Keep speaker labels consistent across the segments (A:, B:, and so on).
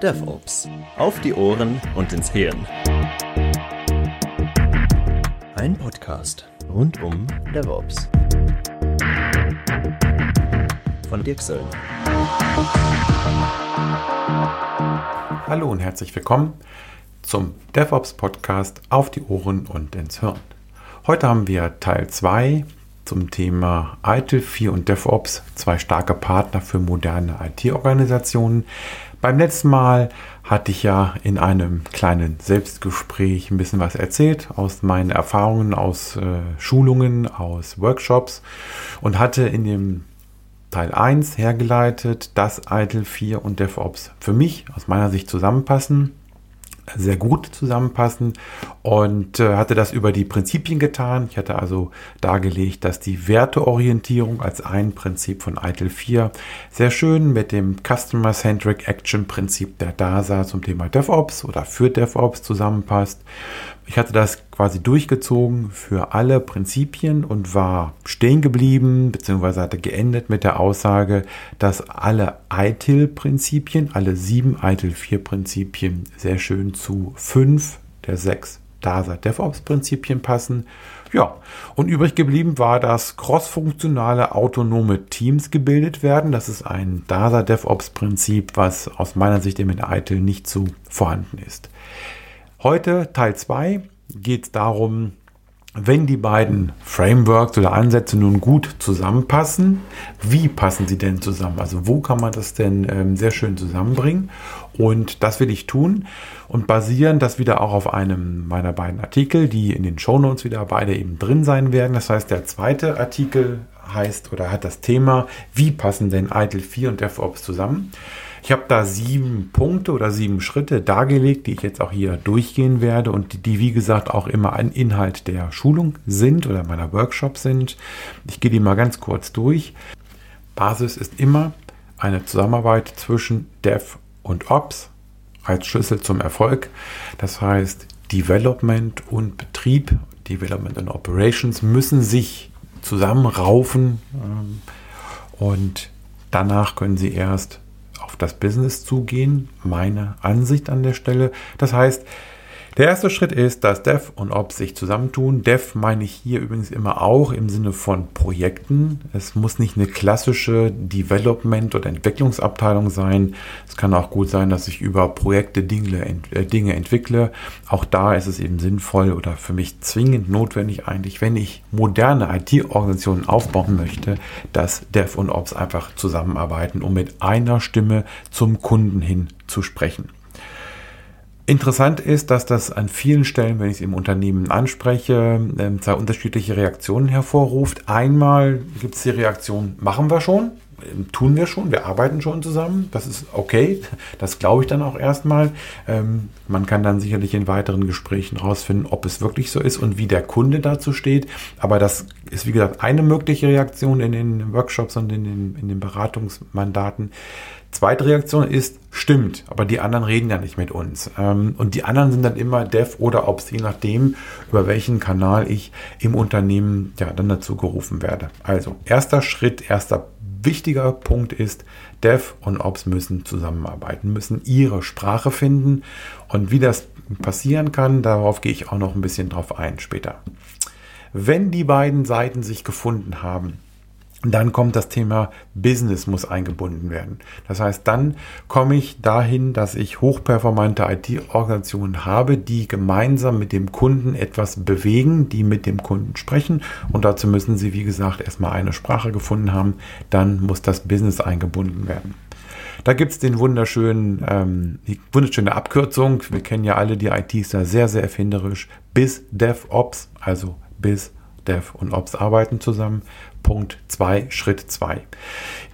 A: DevOps. Auf die Ohren und ins Hirn. Ein Podcast rund um DevOps. Von Dirk Söllner.
B: Hallo und herzlich willkommen zum DevOps Podcast Auf die Ohren und ins Hirn. Heute haben wir Teil 2 zum Thema ITIL 4 und DevOps, zwei starke Partner für moderne IT-Organisationen. Beim letzten Mal hatte ich ja in einem kleinen Selbstgespräch ein bisschen was erzählt aus meinen Erfahrungen, aus äh, Schulungen, aus Workshops und hatte in dem Teil 1 hergeleitet, dass ITIL 4 und DevOps für mich aus meiner Sicht zusammenpassen sehr gut zusammenpassen und äh, hatte das über die Prinzipien getan. Ich hatte also dargelegt, dass die Werteorientierung als ein Prinzip von ITIL 4 sehr schön mit dem Customer-Centric Action Prinzip der DASA zum Thema DevOps oder für DevOps zusammenpasst. Ich hatte das quasi durchgezogen für alle Prinzipien und war stehen geblieben, beziehungsweise hatte geendet mit der Aussage, dass alle ITIL-Prinzipien, alle sieben ITIL-4-Prinzipien sehr schön zu fünf der sechs DASA DevOps-Prinzipien passen. Ja, und übrig geblieben war, dass cross-funktionale autonome Teams gebildet werden. Das ist ein DASA DevOps-Prinzip, was aus meiner Sicht im ITIL nicht so vorhanden ist. Heute Teil 2 geht es darum, wenn die beiden Frameworks oder Ansätze nun gut zusammenpassen, wie passen sie denn zusammen? Also wo kann man das denn ähm, sehr schön zusammenbringen? Und das will ich tun und basieren das wieder auch auf einem meiner beiden Artikel, die in den Shownotes wieder beide eben drin sein werden. Das heißt, der zweite Artikel heißt oder hat das Thema, wie passen denn ITIL 4 und DevOps zusammen? Ich habe da sieben Punkte oder sieben Schritte dargelegt, die ich jetzt auch hier durchgehen werde und die, die, wie gesagt, auch immer ein Inhalt der Schulung sind oder meiner Workshops sind. Ich gehe die mal ganz kurz durch. Basis ist immer eine Zusammenarbeit zwischen Dev und Ops als Schlüssel zum Erfolg. Das heißt, Development und Betrieb, Development and Operations müssen sich zusammenraufen ähm, und danach können sie erst das Business zugehen, meine Ansicht an der Stelle. Das heißt, der erste Schritt ist, dass Dev und Ops sich zusammentun. Dev meine ich hier übrigens immer auch im Sinne von Projekten. Es muss nicht eine klassische Development- oder Entwicklungsabteilung sein. Es kann auch gut sein, dass ich über Projekte Dinge, äh, Dinge entwickle. Auch da ist es eben sinnvoll oder für mich zwingend notwendig eigentlich, wenn ich moderne IT-Organisationen aufbauen möchte, dass Dev und Ops einfach zusammenarbeiten, um mit einer Stimme zum Kunden hin zu sprechen. Interessant ist, dass das an vielen Stellen, wenn ich es im Unternehmen anspreche, ähm, zwei unterschiedliche Reaktionen hervorruft. Einmal gibt es die Reaktion, machen wir schon, ähm, tun wir schon, wir arbeiten schon zusammen, das ist okay, das glaube ich dann auch erstmal. Ähm, man kann dann sicherlich in weiteren Gesprächen herausfinden, ob es wirklich so ist und wie der Kunde dazu steht. Aber das ist, wie gesagt, eine mögliche Reaktion in den Workshops und in den, in den Beratungsmandaten. Zweite Reaktion ist, stimmt, aber die anderen reden ja nicht mit uns. Ähm, und die anderen sind dann immer Dev oder Ops, je nachdem, über welchen Kanal ich im Unternehmen ja dann dazu gerufen werde. Also, erster Schritt, erster wichtiger Punkt ist, Dev und Ops müssen zusammenarbeiten, müssen ihre Sprache finden. Und wie das passieren kann, darauf gehe ich auch noch ein bisschen drauf ein später. Wenn die beiden Seiten sich gefunden haben, dann kommt das Thema Business muss eingebunden werden. Das heißt, dann komme ich dahin, dass ich hochperformante IT-Organisationen habe, die gemeinsam mit dem Kunden etwas bewegen, die mit dem Kunden sprechen. Und dazu müssen sie, wie gesagt, erstmal eine Sprache gefunden haben. Dann muss das Business eingebunden werden. Da gibt es den wunderschönen, ähm, die wunderschöne Abkürzung. Wir kennen ja alle die ITs da sehr, sehr erfinderisch. Bis DevOps, also bis Dev und Ops arbeiten zusammen. Punkt 2, Schritt 2.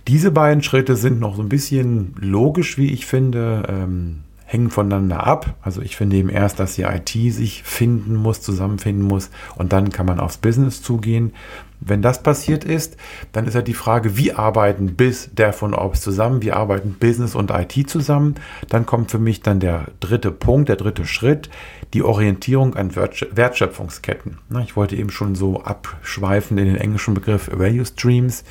B: Diese beiden Schritte sind noch so ein bisschen logisch, wie ich finde, ähm, hängen voneinander ab. Also ich finde eben erst, dass die IT sich finden muss, zusammenfinden muss und dann kann man aufs Business zugehen. Wenn das passiert ist, dann ist ja die Frage, wie arbeiten Biz, Dev und Ops zusammen, wie arbeiten Business und IT zusammen. Dann kommt für mich dann der dritte Punkt, der dritte Schritt, die Orientierung an Wertschöpfungsketten. Ich wollte eben schon so abschweifen in den englischen Begriff Value Streams.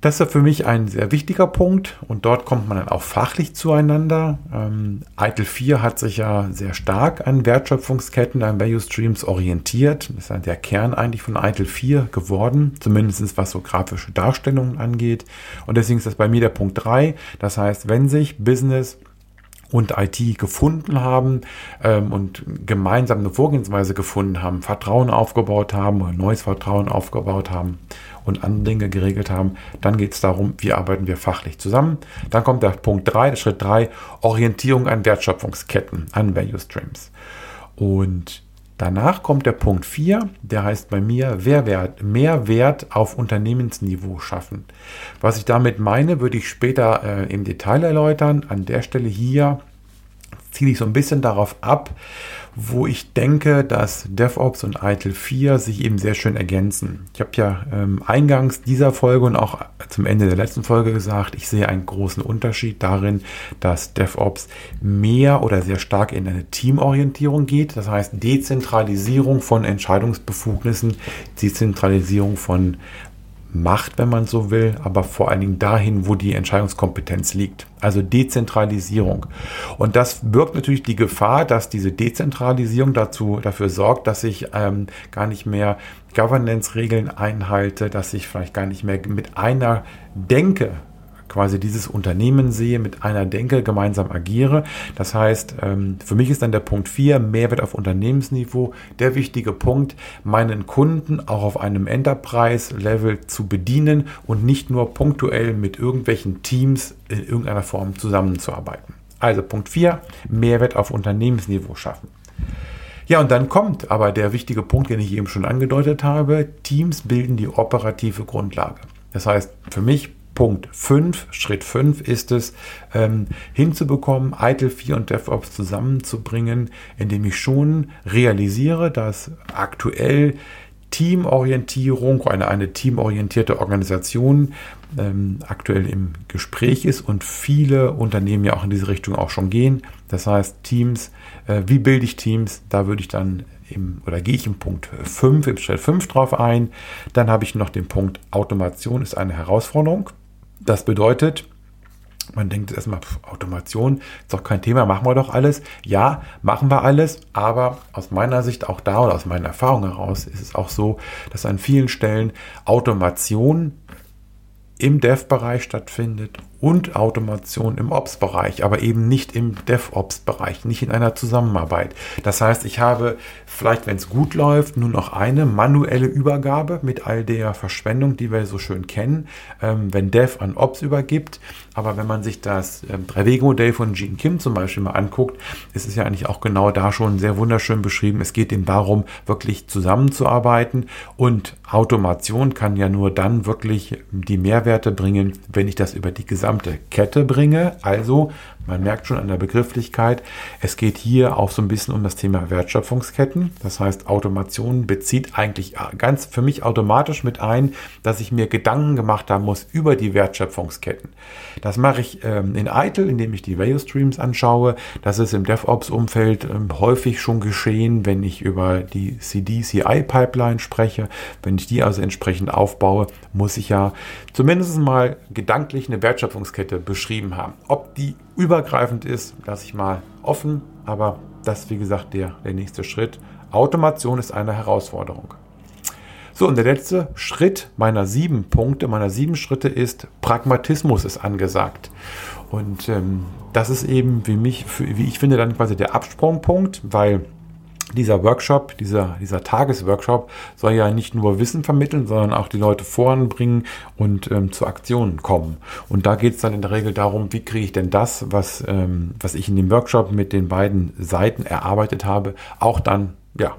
B: Das ist für mich ein sehr wichtiger Punkt und dort kommt man dann auch fachlich zueinander. Ähm, ITIL 4 hat sich ja sehr stark an Wertschöpfungsketten, an Value Streams orientiert. Das ist ja der Kern eigentlich von ITIL 4 geworden, zumindest was so grafische Darstellungen angeht. Und deswegen ist das bei mir der Punkt 3. Das heißt, wenn sich Business und IT gefunden haben ähm, und gemeinsam eine Vorgehensweise gefunden haben, Vertrauen aufgebaut haben oder neues Vertrauen aufgebaut haben und andere Dinge geregelt haben, dann geht es darum, wie arbeiten wir fachlich zusammen. Dann kommt der Punkt 3, der Schritt 3, Orientierung an Wertschöpfungsketten, an Value Streams. Und Danach kommt der Punkt 4, der heißt bei mir Mehrwert, Mehrwert auf Unternehmensniveau schaffen. Was ich damit meine, würde ich später äh, im Detail erläutern. An der Stelle hier ziele ich so ein bisschen darauf ab, wo ich denke, dass DevOps und ITIL 4 sich eben sehr schön ergänzen. Ich habe ja ähm, eingangs dieser Folge und auch zum Ende der letzten Folge gesagt, ich sehe einen großen Unterschied darin, dass DevOps mehr oder sehr stark in eine Teamorientierung geht. Das heißt Dezentralisierung von Entscheidungsbefugnissen, Dezentralisierung von Macht, wenn man so will, aber vor allen Dingen dahin, wo die Entscheidungskompetenz liegt. Also Dezentralisierung. Und das birgt natürlich die Gefahr, dass diese Dezentralisierung dazu, dafür sorgt, dass ich ähm, gar nicht mehr Governance-Regeln einhalte, dass ich vielleicht gar nicht mehr mit einer Denke quasi dieses Unternehmen sehe, mit einer Denke gemeinsam agiere. Das heißt, ähm, für mich ist dann der Punkt 4, Mehrwert auf Unternehmensniveau, der wichtige Punkt, meinen Kunden auch auf einem Enterprise-Level zu bedienen und nicht nur punktuell mit irgendwelchen Teams in irgendeiner Form zusammenzuarbeiten. Also Punkt 4, Mehrwert auf Unternehmensniveau schaffen. Ja, und dann kommt aber der wichtige Punkt, den ich eben schon angedeutet habe. Teams bilden die operative Grundlage. Das heißt, für mich Punkt 5, Schritt 5 ist es, ähm, hinzubekommen, ITIL 4 und DevOps zusammenzubringen, indem ich schon realisiere, dass aktuell Teamorientierung, eine, eine teamorientierte Organisation ähm, aktuell im Gespräch ist und viele Unternehmen ja auch in diese Richtung auch schon gehen. Das heißt, Teams, äh, wie bilde ich Teams? Da würde ich dann im, oder gehe ich im Punkt 5, im Schritt 5 drauf ein. Dann habe ich noch den Punkt Automation ist eine Herausforderung. Das bedeutet, man denkt erstmal, pf, Automation ist doch kein Thema, machen wir doch alles. Ja, machen wir alles, aber aus meiner Sicht auch da oder aus meiner Erfahrung heraus ist es auch so, dass an vielen Stellen Automation im Dev-Bereich stattfindet und Automation im Ops-Bereich, aber eben nicht im DevOps-Bereich, nicht in einer Zusammenarbeit. Das heißt, ich habe vielleicht, wenn es gut läuft, nur noch eine manuelle Übergabe mit all der Verschwendung, die wir so schön kennen, ähm, wenn Dev an Ops übergibt. Aber wenn man sich das ähm, Drei-Wege-Modell von Gene Kim zum Beispiel mal anguckt, ist es ja eigentlich auch genau da schon sehr wunderschön beschrieben. Es geht eben darum, wirklich zusammenzuarbeiten und Automation kann ja nur dann wirklich die Mehrwerte bringen, wenn ich das über die gesamte gesamte Kette bringe. Also, man merkt schon an der Begrifflichkeit, es geht hier auch so ein bisschen um das Thema Wertschöpfungsketten. Das heißt, Automation bezieht eigentlich ganz für mich automatisch mit ein, dass ich mir Gedanken gemacht haben muss über die Wertschöpfungsketten. Das mache ich ähm, in ITIL, indem ich die Value Streams anschaue. Das ist im DevOps-Umfeld ähm, häufig schon geschehen, wenn ich über die CD-CI-Pipeline spreche. Wenn ich die also entsprechend aufbaue, muss ich ja zumindest mal gedanklich eine Wertschöpfungskette beschrieben haben. Ob die übergreifend ist, lasse ich mal offen, aber das ist wie gesagt der, der nächste Schritt. Automation ist eine Herausforderung. So, und der letzte Schritt meiner sieben Punkte, meiner sieben Schritte ist, Pragmatismus ist angesagt. Und ähm, das ist eben, wie, mich, wie ich finde, dann quasi der Absprungpunkt, weil dieser Workshop, dieser, dieser Tagesworkshop soll ja nicht nur Wissen vermitteln, sondern auch die Leute voranbringen und ähm, zu Aktionen kommen. Und da geht es dann in der Regel darum, wie kriege ich denn das, was, ähm, was ich in dem Workshop mit den beiden Seiten erarbeitet habe, auch dann ja,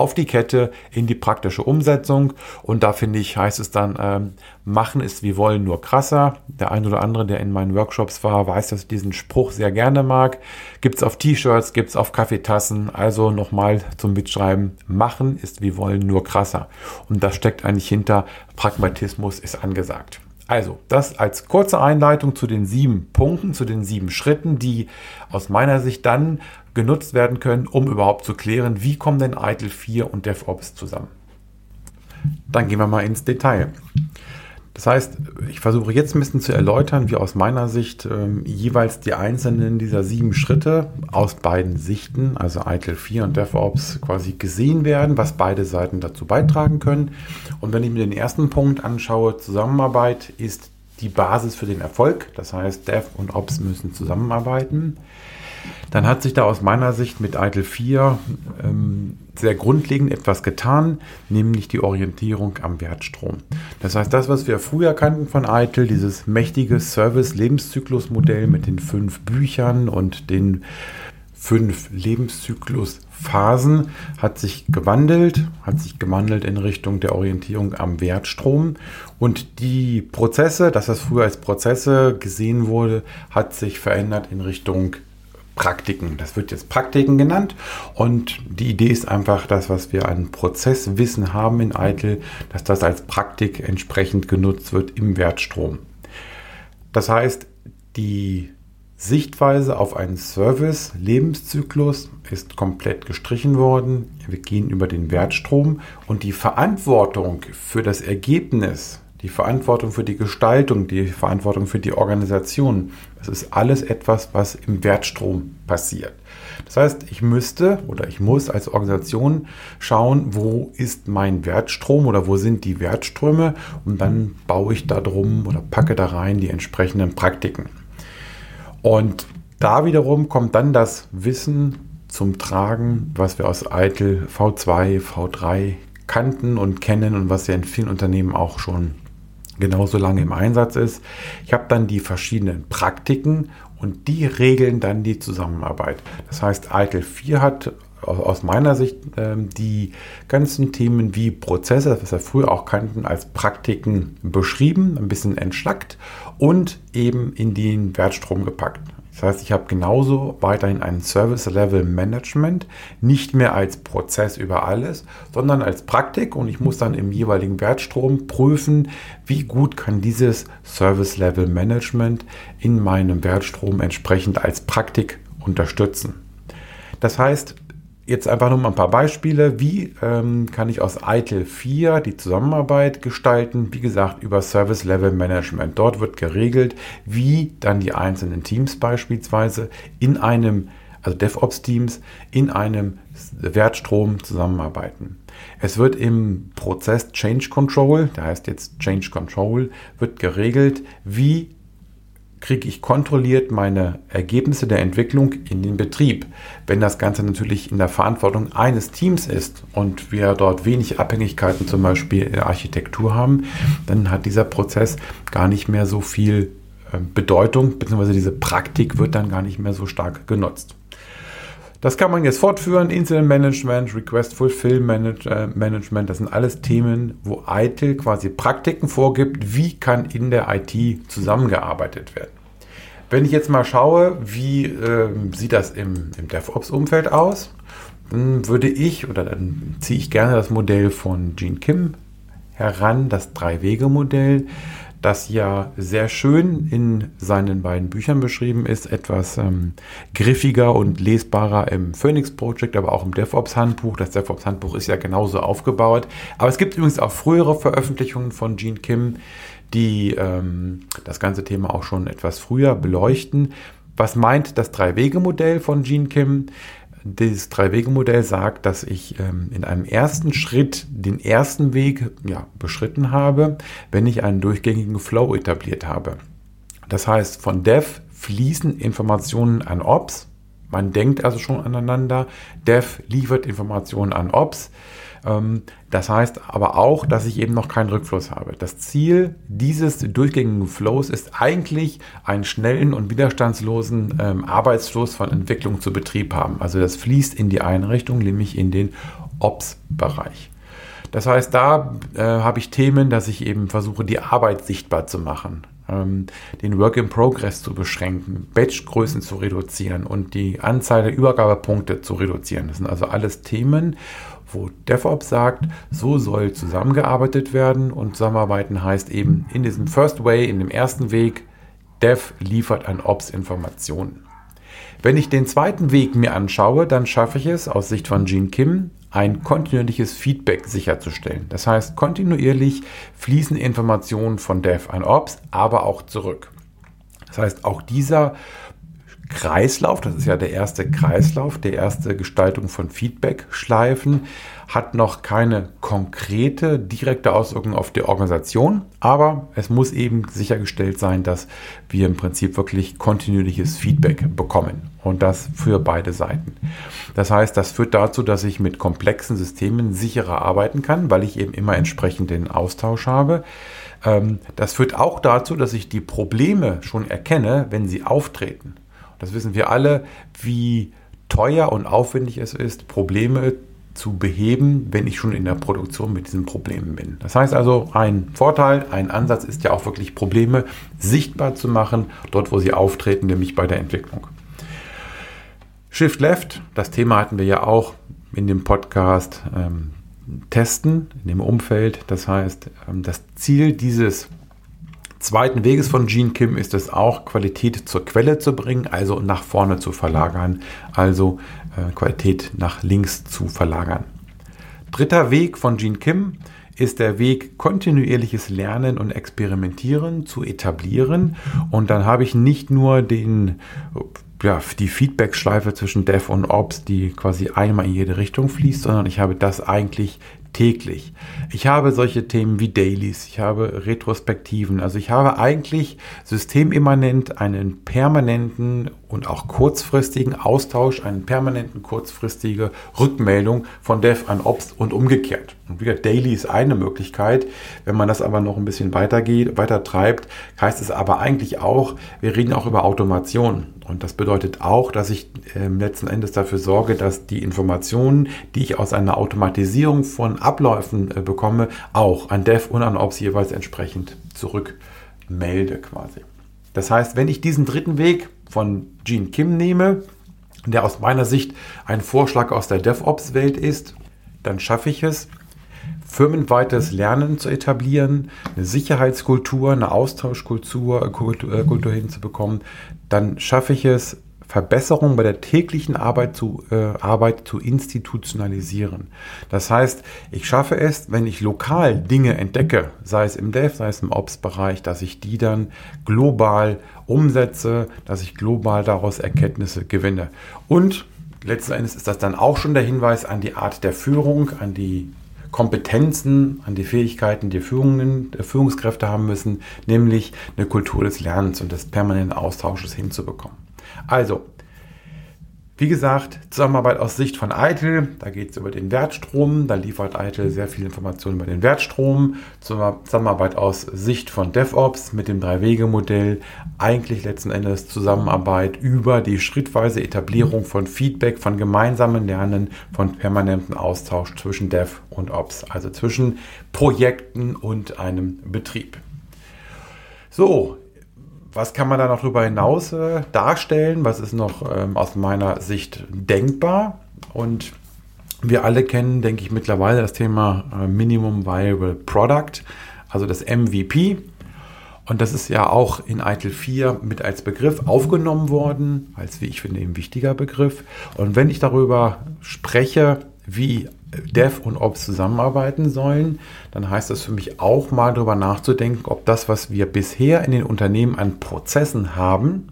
B: auf die Kette in die praktische Umsetzung. Und da finde ich, heißt es dann, ähm, machen ist wie wollen, nur krasser. Der ein oder andere, der in meinen Workshops war, weiß, dass ich diesen Spruch sehr gerne mag. Gibt es auf T-Shirts, gibt es auf Kaffeetassen. Also nochmal zum Mitschreiben, machen ist wie wollen, nur krasser. Und das steckt eigentlich hinter, Pragmatismus ist angesagt. Also, das als kurze Einleitung zu den sieben Punkten, zu den sieben Schritten, die aus meiner Sicht dann genutzt werden können, um überhaupt zu klären, wie kommen denn ITIL 4 und DevOps zusammen. Dann gehen wir mal ins Detail. Das heißt, ich versuche jetzt ein bisschen zu erläutern, wie aus meiner Sicht ähm, jeweils die einzelnen dieser sieben Schritte aus beiden Sichten, also ITIL 4 und DevOps, quasi gesehen werden, was beide Seiten dazu beitragen können. Und wenn ich mir den ersten Punkt anschaue, Zusammenarbeit ist die Basis für den Erfolg. Das heißt, Dev und Ops müssen zusammenarbeiten. Dann hat sich da aus meiner Sicht mit ITIL 4 ähm, sehr grundlegend etwas getan, nämlich die Orientierung am Wertstrom. Das heißt, das, was wir früher kannten von ITIL, dieses mächtige Service-Lebenszyklusmodell mit den fünf Büchern und den fünf Lebenszyklusphasen, hat sich gewandelt, hat sich gewandelt in Richtung der Orientierung am Wertstrom. Und die Prozesse, dass das früher als Prozesse gesehen wurde, hat sich verändert in Richtung Praktiken. Das wird jetzt Praktiken genannt und die Idee ist einfach das, was wir an Prozesswissen haben in ITIL, dass das als Praktik entsprechend genutzt wird im Wertstrom. Das heißt, die Sichtweise auf einen Service-Lebenszyklus ist komplett gestrichen worden. Wir gehen über den Wertstrom und die Verantwortung für das Ergebnis die Verantwortung für die Gestaltung, die Verantwortung für die Organisation. Das ist alles etwas, was im Wertstrom passiert. Das heißt, ich müsste oder ich muss als Organisation schauen, wo ist mein Wertstrom oder wo sind die Wertströme und dann baue ich da drum oder packe da rein die entsprechenden Praktiken. Und da wiederum kommt dann das Wissen zum Tragen, was wir aus Eitel V2, V3 kannten und kennen und was ja in vielen Unternehmen auch schon genauso lange im Einsatz ist. Ich habe dann die verschiedenen Praktiken und die regeln dann die Zusammenarbeit. Das heißt, ITIL 4 hat aus meiner Sicht ähm, die ganzen Themen wie Prozesse, was wir früher auch kannten, als Praktiken beschrieben, ein bisschen entschlackt und eben in den Wertstrom gepackt. Das heißt, ich habe genauso weiterhin ein Service-Level-Management, nicht mehr als Prozess über alles, sondern als Praktik und ich muss dann im jeweiligen Wertstrom prüfen, wie gut kann dieses Service-Level-Management in meinem Wertstrom entsprechend als Praktik unterstützen. Das heißt, Jetzt einfach nur mal ein paar Beispiele. Wie ähm, kann ich aus ITIL 4 die Zusammenarbeit gestalten? Wie gesagt, über Service Level Management. Dort wird geregelt, wie dann die einzelnen Teams beispielsweise in einem, also DevOps-Teams, in einem Wertstrom zusammenarbeiten. Es wird im Prozess Change Control, der heißt jetzt Change Control, wird geregelt, wie kriege ich kontrolliert meine Ergebnisse der Entwicklung in den Betrieb. Wenn das Ganze natürlich in der Verantwortung eines Teams ist und wir dort wenig Abhängigkeiten zum Beispiel in der Architektur haben, dann hat dieser Prozess gar nicht mehr so viel äh, Bedeutung, beziehungsweise diese Praktik wird dann gar nicht mehr so stark genutzt. Das kann man jetzt fortführen. Incident Management, Request Fulfill äh, Management, das sind alles Themen, wo ITIL quasi Praktiken vorgibt, wie kann in der IT zusammengearbeitet werden. Wenn ich jetzt mal schaue, wie äh, sieht das im, im DevOps-Umfeld aus, dann würde ich oder dann ziehe ich gerne das Modell von Gene Kim heran, das Drei-Wege-Modell das ja sehr schön in seinen beiden Büchern beschrieben ist, etwas ähm, griffiger und lesbarer im Phoenix Project, aber auch im DevOps Handbuch. Das DevOps Handbuch ist ja genauso aufgebaut. Aber es gibt übrigens auch frühere Veröffentlichungen von Gene Kim, die ähm, das ganze Thema auch schon etwas früher beleuchten. Was meint das Drei-Wege-Modell von Gene Kim? Dieses Drei-Wege-Modell sagt, dass ich ähm, in einem ersten Schritt den ersten Weg ja, beschritten habe, wenn ich einen durchgängigen Flow etabliert habe. Das heißt, von Dev fließen Informationen an Ops. Man denkt also schon aneinander. Dev liefert Informationen an Ops. Ähm, das heißt aber auch, dass ich eben noch keinen Rückfluss habe. Das Ziel dieses durchgängigen Flows ist eigentlich einen schnellen und widerstandslosen ähm, Arbeitsfluss von Entwicklung zu Betrieb haben. Also das fließt in die Einrichtung, nämlich in den Ops-Bereich. Das heißt, da äh, habe ich Themen, dass ich eben versuche, die Arbeit sichtbar zu machen, ähm, den Work in Progress zu beschränken, Batchgrößen zu reduzieren und die Anzahl der Übergabepunkte zu reduzieren. Das sind also alles Themen, wo DevOps sagt, so soll zusammengearbeitet werden und zusammenarbeiten heißt eben in diesem First Way, in dem ersten Weg, Dev liefert an Ops Informationen. Wenn ich den zweiten Weg mir anschaue, dann schaffe ich es aus Sicht von Gene Kim, ein kontinuierliches Feedback sicherzustellen. Das heißt, kontinuierlich fließen Informationen von Dev an Ops, aber auch zurück. Das heißt, auch dieser Kreislauf, das ist ja der erste Kreislauf, der erste Gestaltung von Feedback-Schleifen, hat noch keine konkrete, direkte Auswirkung auf die Organisation, aber es muss eben sichergestellt sein, dass wir im Prinzip wirklich kontinuierliches Feedback bekommen und das für beide Seiten. Das heißt, das führt dazu, dass ich mit komplexen Systemen sicherer arbeiten kann, weil ich eben immer entsprechend den Austausch habe. Ähm, das führt auch dazu, dass ich die Probleme schon erkenne, wenn sie auftreten. Das wissen wir alle, wie teuer und aufwendig es ist, Probleme zu beheben, wenn ich schon in der Produktion mit diesen Problemen bin. Das heißt also, ein Vorteil, ein Ansatz ist ja auch wirklich Probleme sichtbar zu machen, dort wo sie auftreten, nämlich bei der Entwicklung. Shift Left, das Thema hatten wir ja auch in dem Podcast ähm, Testen, in dem Umfeld. Das heißt, ähm, das Ziel dieses zweiten Weges von Gene Kim ist es auch, Qualität zur Quelle zu bringen, also nach vorne zu verlagern, also äh, Qualität nach links zu verlagern. Dritter Weg von Gene Kim ist der Weg, kontinuierliches Lernen und Experimentieren zu etablieren. Und dann habe ich nicht nur den ja, die Feedback-Schleife zwischen Dev und Ops, die quasi einmal in jede Richtung fließt, sondern ich habe das eigentlich täglich. Ich habe solche Themen wie Dailies, ich habe Retrospektiven, also ich habe eigentlich systemimmanent einen permanenten und auch kurzfristigen Austausch, eine permanenten kurzfristige Rückmeldung von Dev an Ops und umgekehrt. Und wieder Daily ist eine Möglichkeit. Wenn man das aber noch ein bisschen weitergeht, weiter treibt, heißt es aber eigentlich auch, wir reden auch über Automation. Und das bedeutet auch, dass ich äh, letzten Endes dafür sorge, dass die Informationen, die ich aus einer Automatisierung von Abläufen äh, bekomme, auch an Dev und an Ops jeweils entsprechend zurückmelde quasi. Das heißt, wenn ich diesen dritten Weg von Gene Kim nehme, der aus meiner Sicht ein Vorschlag aus der DevOps-Welt ist, dann schaffe ich es, firmenweites Lernen zu etablieren, eine Sicherheitskultur, eine Austauschkultur Kultur, äh, Kultur hinzubekommen, dann schaffe ich es, Verbesserungen bei der täglichen Arbeit zu, äh, Arbeit zu institutionalisieren. Das heißt, ich schaffe es, wenn ich lokal Dinge entdecke, sei es im Dev, sei es im Ops-Bereich, dass ich die dann global umsetze, dass ich global daraus Erkenntnisse gewinne. Und letzten Endes ist das dann auch schon der Hinweis an die Art der Führung, an die Kompetenzen, an die Fähigkeiten, die Führungen, die Führungskräfte haben müssen, nämlich eine Kultur des Lernens und des permanenten Austausches hinzubekommen. Also, wie gesagt, Zusammenarbeit aus Sicht von Eitel, da geht es über den Wertstrom, da liefert Eitel sehr viele Informationen über den Wertstrom. Zusammenarbeit aus Sicht von DevOps mit dem Drei-Wege-Modell, eigentlich letzten Endes Zusammenarbeit über die schrittweise Etablierung von Feedback, von gemeinsamen Lernen, von permanentem Austausch zwischen Dev und Ops, also zwischen Projekten und einem Betrieb. So, was kann man da noch darüber hinaus äh, darstellen? Was ist noch ähm, aus meiner Sicht denkbar? Und wir alle kennen, denke ich, mittlerweile das Thema äh, Minimum Viable Product, also das MVP. Und das ist ja auch in ITIL 4 mit als Begriff aufgenommen worden, als, wie ich finde, ein wichtiger Begriff. Und wenn ich darüber spreche, wie Dev und Ops zusammenarbeiten sollen, dann heißt das für mich auch mal darüber nachzudenken, ob das, was wir bisher in den Unternehmen an Prozessen haben,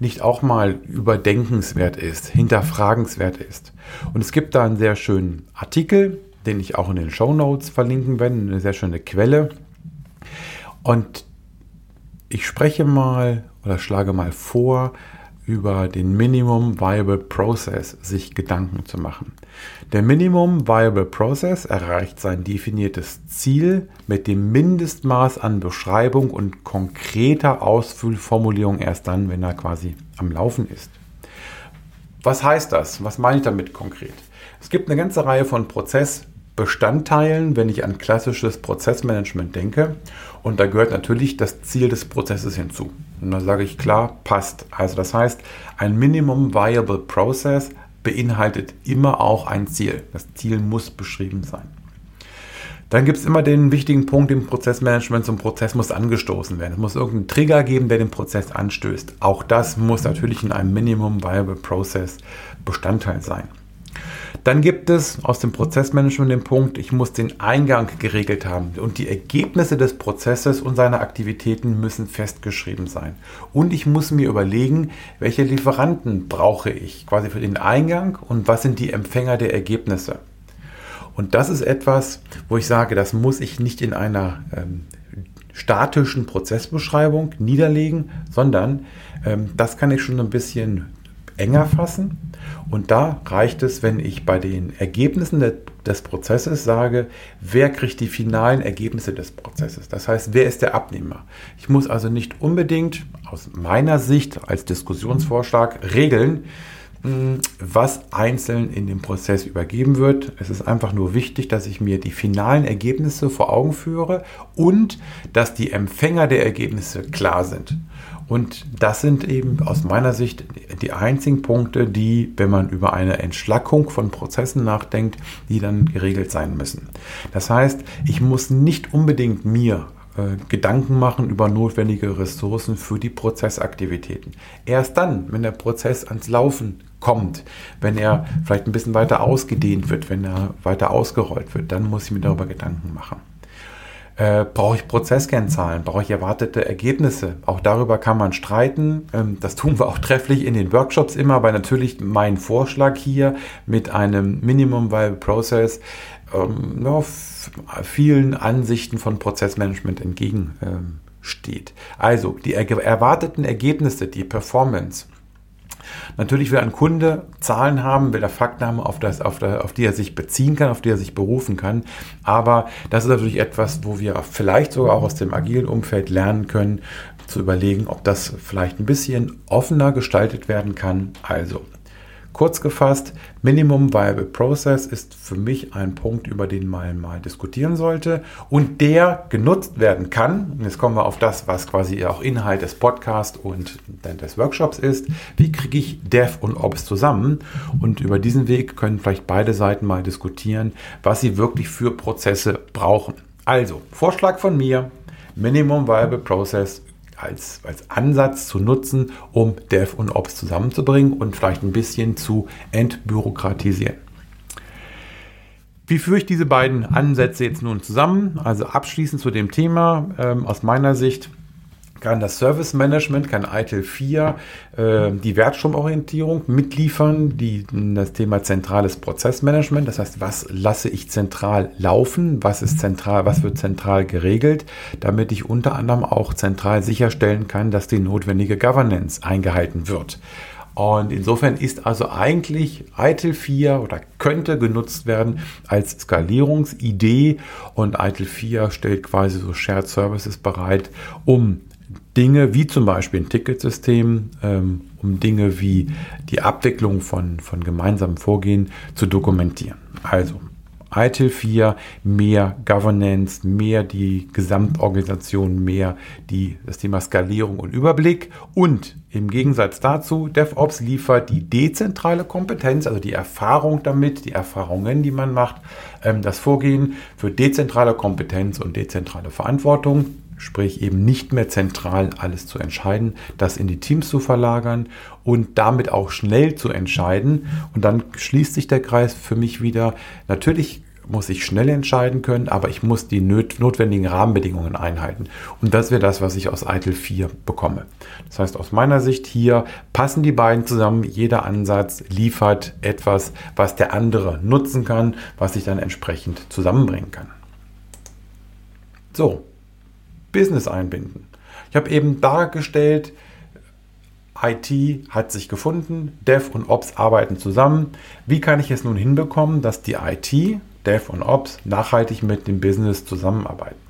B: nicht auch mal überdenkenswert ist, hinterfragenswert ist. Und es gibt da einen sehr schönen Artikel, den ich auch in den Show Notes verlinken werde, eine sehr schöne Quelle. Und ich spreche mal oder schlage mal vor, über den Minimum Viable Process sich Gedanken zu machen. Der Minimum Viable Process erreicht sein definiertes Ziel mit dem Mindestmaß an Beschreibung und konkreter Ausfüllformulierung erst dann, wenn er quasi am Laufen ist. Was heißt das? Was meine ich damit konkret? Es gibt eine ganze Reihe von Prozessbestandteilen, wenn ich an klassisches Prozessmanagement denke. Und da gehört natürlich das Ziel des Prozesses hinzu. Und da sage ich klar, passt. Also das heißt, ein Minimum Viable Process beinhaltet immer auch ein Ziel. Das Ziel muss beschrieben sein. Dann gibt es immer den wichtigen Punkt im Prozessmanagement, zum Prozess muss angestoßen werden. Es muss irgendeinen Trigger geben, der den Prozess anstößt. Auch das muss natürlich in einem Minimum Viable Process Bestandteil sein. Dann gibt es aus dem Prozessmanagement den Punkt, ich muss den Eingang geregelt haben und die Ergebnisse des Prozesses und seiner Aktivitäten müssen festgeschrieben sein. Und ich muss mir überlegen, welche Lieferanten brauche ich quasi für den Eingang und was sind die Empfänger der Ergebnisse. Und das ist etwas, wo ich sage, das muss ich nicht in einer ähm, statischen Prozessbeschreibung niederlegen, sondern ähm, das kann ich schon ein bisschen enger fassen. Und da reicht es, wenn ich bei den Ergebnissen de, des Prozesses sage, wer kriegt die finalen Ergebnisse des Prozesses. Das heißt, wer ist der Abnehmer. Ich muss also nicht unbedingt aus meiner Sicht als Diskussionsvorschlag regeln, was einzeln in dem Prozess übergeben wird. Es ist einfach nur wichtig, dass ich mir die finalen Ergebnisse vor Augen führe und dass die Empfänger der Ergebnisse klar sind. Und das sind eben aus meiner Sicht die einzigen Punkte, die, wenn man über eine Entschlackung von Prozessen nachdenkt, die dann geregelt sein müssen. Das heißt, ich muss nicht unbedingt mir Gedanken machen über notwendige Ressourcen für die Prozessaktivitäten. Erst dann, wenn der Prozess ans Laufen kommt, wenn er vielleicht ein bisschen weiter ausgedehnt wird, wenn er weiter ausgerollt wird, dann muss ich mir darüber Gedanken machen. Äh, brauche ich Prozesskennzahlen? Brauche ich erwartete Ergebnisse? Auch darüber kann man streiten. Ähm, das tun wir auch trefflich in den Workshops immer, aber natürlich mein Vorschlag hier mit einem Minimum Viable Process ähm, vielen Ansichten von Prozessmanagement entgegensteht. Also die erwarteten Ergebnisse, die Performance, Natürlich will ein Kunde Zahlen haben, will er Fakten haben, auf, das, auf, der, auf die er sich beziehen kann, auf die er sich berufen kann. Aber das ist natürlich etwas, wo wir vielleicht sogar auch aus dem agilen Umfeld lernen können, zu überlegen, ob das vielleicht ein bisschen offener gestaltet werden kann. Also Kurz gefasst, Minimum Viable Process ist für mich ein Punkt, über den man mal diskutieren sollte und der genutzt werden kann. Jetzt kommen wir auf das, was quasi auch Inhalt des Podcasts und des Workshops ist. Wie kriege ich Dev und Ops zusammen? Und über diesen Weg können vielleicht beide Seiten mal diskutieren, was sie wirklich für Prozesse brauchen. Also, Vorschlag von mir, Minimum Viable Process als, als Ansatz zu nutzen, um Dev und Ops zusammenzubringen und vielleicht ein bisschen zu entbürokratisieren. Wie führe ich diese beiden Ansätze jetzt nun zusammen? Also abschließend zu dem Thema ähm, aus meiner Sicht kann das Service Management, kann ITIL 4 äh, die Wertstromorientierung mitliefern, die, das Thema zentrales Prozessmanagement, das heißt, was lasse ich zentral laufen, was ist zentral, was wird zentral geregelt, damit ich unter anderem auch zentral sicherstellen kann, dass die notwendige Governance eingehalten wird. Und insofern ist also eigentlich ITIL 4 oder könnte genutzt werden als Skalierungsidee. Und ITIL 4 stellt quasi so Shared Services bereit, um Dinge wie zum Beispiel ein Ticketsystem, ähm, um Dinge wie die Abwicklung von, von gemeinsamen Vorgehen zu dokumentieren. Also ITIL 4, mehr Governance, mehr die Gesamtorganisation, mehr die, das Thema Skalierung und Überblick. Und im Gegensatz dazu, DevOps liefert die dezentrale Kompetenz, also die Erfahrung damit, die Erfahrungen, die man macht, ähm, das Vorgehen für dezentrale Kompetenz und dezentrale Verantwortung sprich eben nicht mehr zentral alles zu entscheiden, das in die Teams zu verlagern und damit auch schnell zu entscheiden. Und dann schließt sich der Kreis für mich wieder. Natürlich muss ich schnell entscheiden können, aber ich muss die notwendigen Rahmenbedingungen einhalten. Und das wäre das, was ich aus ITIL 4 bekomme. Das heißt, aus meiner Sicht hier passen die beiden zusammen. Jeder Ansatz liefert etwas, was der andere nutzen kann, was ich dann entsprechend zusammenbringen kann. So, Business einbinden. Ich habe eben dargestellt, IT hat sich gefunden, Dev und Ops arbeiten zusammen. Wie kann ich es nun hinbekommen, dass die IT, Dev und Ops nachhaltig mit dem Business zusammenarbeiten?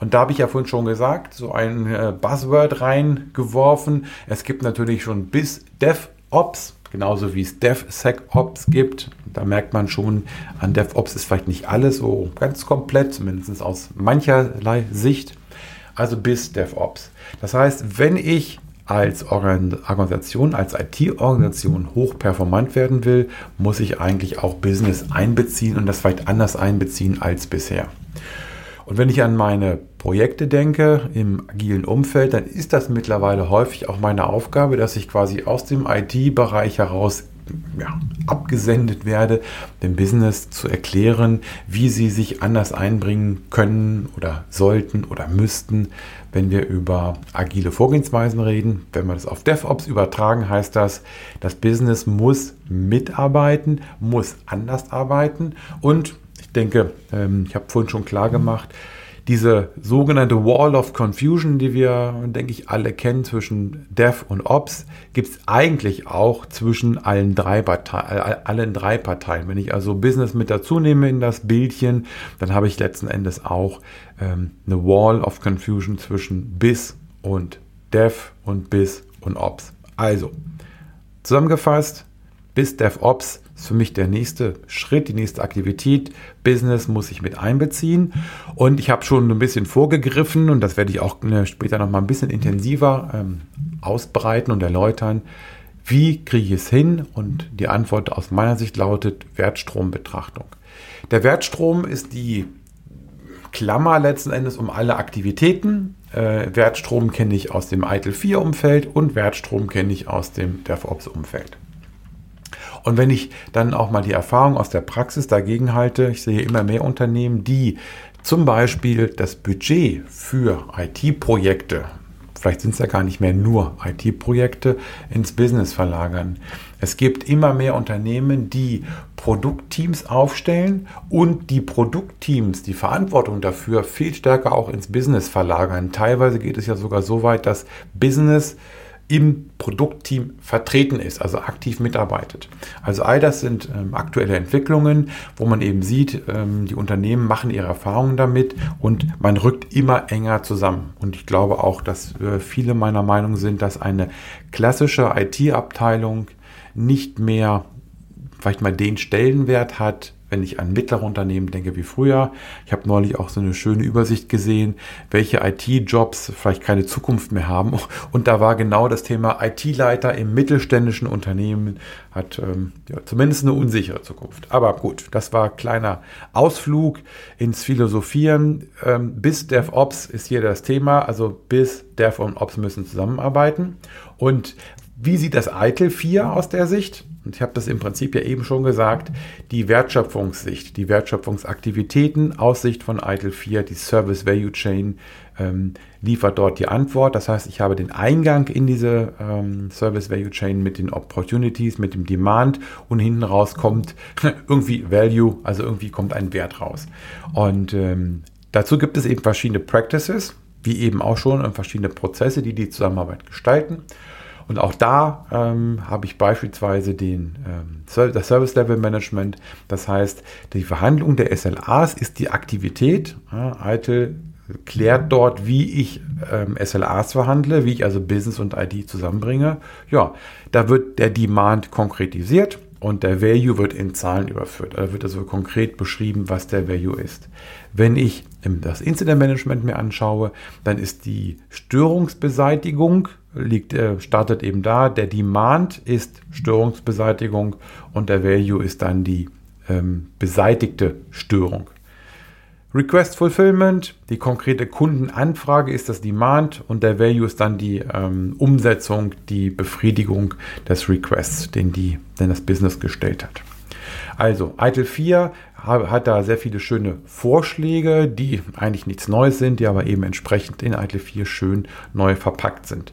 B: Und da habe ich ja vorhin schon gesagt, so ein äh, Buzzword reingeworfen. Es gibt natürlich schon bis DevOps, genauso wie es DevSecOps gibt. Da merkt man schon, an DevOps ist vielleicht nicht alles so ganz komplett, zumindest aus mancherlei Sicht also bis DevOps. Das heißt, wenn ich als Organisation, als IT-Organisation hochperformant werden will, muss ich eigentlich auch Business einbeziehen und das vielleicht anders einbeziehen als bisher. Und wenn ich an meine Projekte denke im agilen Umfeld, dann ist das mittlerweile häufig auch meine Aufgabe, dass ich quasi aus dem IT-Bereich heraus ja, abgesendet werde, dem Business zu erklären, wie sie sich anders einbringen können oder sollten oder müssten, wenn wir über agile Vorgehensweisen reden. Wenn wir das auf DevOps übertragen, heißt das, das Business muss mitarbeiten, muss anders arbeiten und ich denke, ähm, ich habe vorhin schon klar gemacht, diese sogenannte Wall of Confusion, die wir, denke ich, alle kennen zwischen Dev und Ops, gibt es eigentlich auch zwischen allen drei, Parteien, allen drei Parteien. Wenn ich also Business mit dazu nehme in das Bildchen, dann habe ich letzten Endes auch ähm, eine Wall of Confusion zwischen Biz und Dev und Biz und Ops. Also, zusammengefasst, Biz DevOps ist für mich der nächste Schritt, die nächste Aktivität. Business muss ich mit einbeziehen. Und ich habe schon ein bisschen vorgegriffen und das werde ich auch ne, später noch mal ein bisschen intensiver ähm, ausbreiten und erläutern. Wie kriege ich es hin? Und die Antwort aus meiner Sicht lautet Wertstrombetrachtung. Der Wertstrom ist die Klammer letzten Endes um alle Aktivitäten. Äh, Wertstrom kenne ich aus dem ITIL 4 Umfeld und Wertstrom kenne ich aus dem DevOps Umfeld. Und wenn ich dann auch mal die Erfahrung aus der Praxis dagegen halte, ich sehe immer mehr Unternehmen, die zum Beispiel das Budget für IT-Projekte, vielleicht sind es ja gar nicht mehr nur IT-Projekte, ins Business verlagern. Es gibt immer mehr Unternehmen, die Produktteams aufstellen und die Produktteams die Verantwortung dafür viel stärker auch ins Business verlagern. Teilweise geht es ja sogar so weit, dass Business im Produktteam vertreten ist, also aktiv mitarbeitet. Also all das sind ähm, aktuelle Entwicklungen, wo man eben sieht, ähm, die Unternehmen machen ihre Erfahrungen damit und man rückt immer enger zusammen. Und ich glaube auch, dass äh, viele meiner Meinung sind, dass eine klassische IT-Abteilung nicht mehr vielleicht mal den Stellenwert hat, wenn ich an mittlere Unternehmen denke wie früher. Ich habe neulich auch so eine schöne Übersicht gesehen, welche IT-Jobs vielleicht keine Zukunft mehr haben. Und da war genau das Thema IT-Leiter im mittelständischen Unternehmen hat ähm, ja, zumindest eine unsichere Zukunft. Aber gut, das war kleiner Ausflug ins Philosophieren. Ähm, bis DevOps ist hier das Thema. Also bis Dev und Ops müssen zusammenarbeiten. Und wie sieht das ITIL 4 aus der Sicht? Und ich habe das im Prinzip ja eben schon gesagt, die Wertschöpfungssicht, die Wertschöpfungsaktivitäten aus Sicht von ITIL 4, die Service Value Chain ähm, liefert dort die Antwort. Das heißt, ich habe den Eingang in diese ähm, Service Value Chain mit den Opportunities, mit dem Demand und hinten raus kommt irgendwie Value, also irgendwie kommt ein Wert raus. Und ähm, dazu gibt es eben verschiedene Practices, wie eben auch schon verschiedene Prozesse, die die Zusammenarbeit gestalten. Und auch da ähm, habe ich beispielsweise den, ähm, das Service Level Management. Das heißt, die Verhandlung der SLAs ist die Aktivität. Ja, ITIL klärt dort, wie ich ähm, SLAs verhandle, wie ich also Business und ID zusammenbringe. Ja, da wird der Demand konkretisiert und der Value wird in Zahlen überführt. Da wird also konkret beschrieben, was der Value ist. Wenn ich das Incident Management mir anschaue, dann ist die Störungsbeseitigung liegt, äh, startet eben da. Der Demand ist Störungsbeseitigung und der Value ist dann die ähm, beseitigte Störung. Request Fulfillment, die konkrete Kundenanfrage ist das Demand und der Value ist dann die ähm, Umsetzung, die Befriedigung des Requests, den, die, den das Business gestellt hat. Also, ITIL 4 hat da sehr viele schöne Vorschläge, die eigentlich nichts Neues sind, die aber eben entsprechend in ITIL 4 schön neu verpackt sind.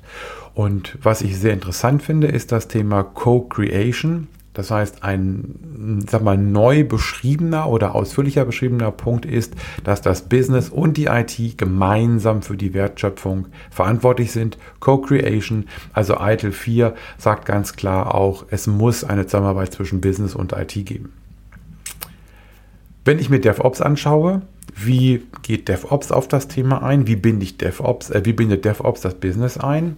B: Und was ich sehr interessant finde, ist das Thema Co-Creation. Das heißt, ein sag mal, neu beschriebener oder ausführlicher beschriebener Punkt ist, dass das Business und die IT gemeinsam für die Wertschöpfung verantwortlich sind. Co-Creation, also ITIL 4 sagt ganz klar auch, es muss eine Zusammenarbeit zwischen Business und IT geben. Wenn ich mir DevOps anschaue, wie geht DevOps auf das Thema ein? Wie binde ich DevOps, äh, wie bindet DevOps das Business ein?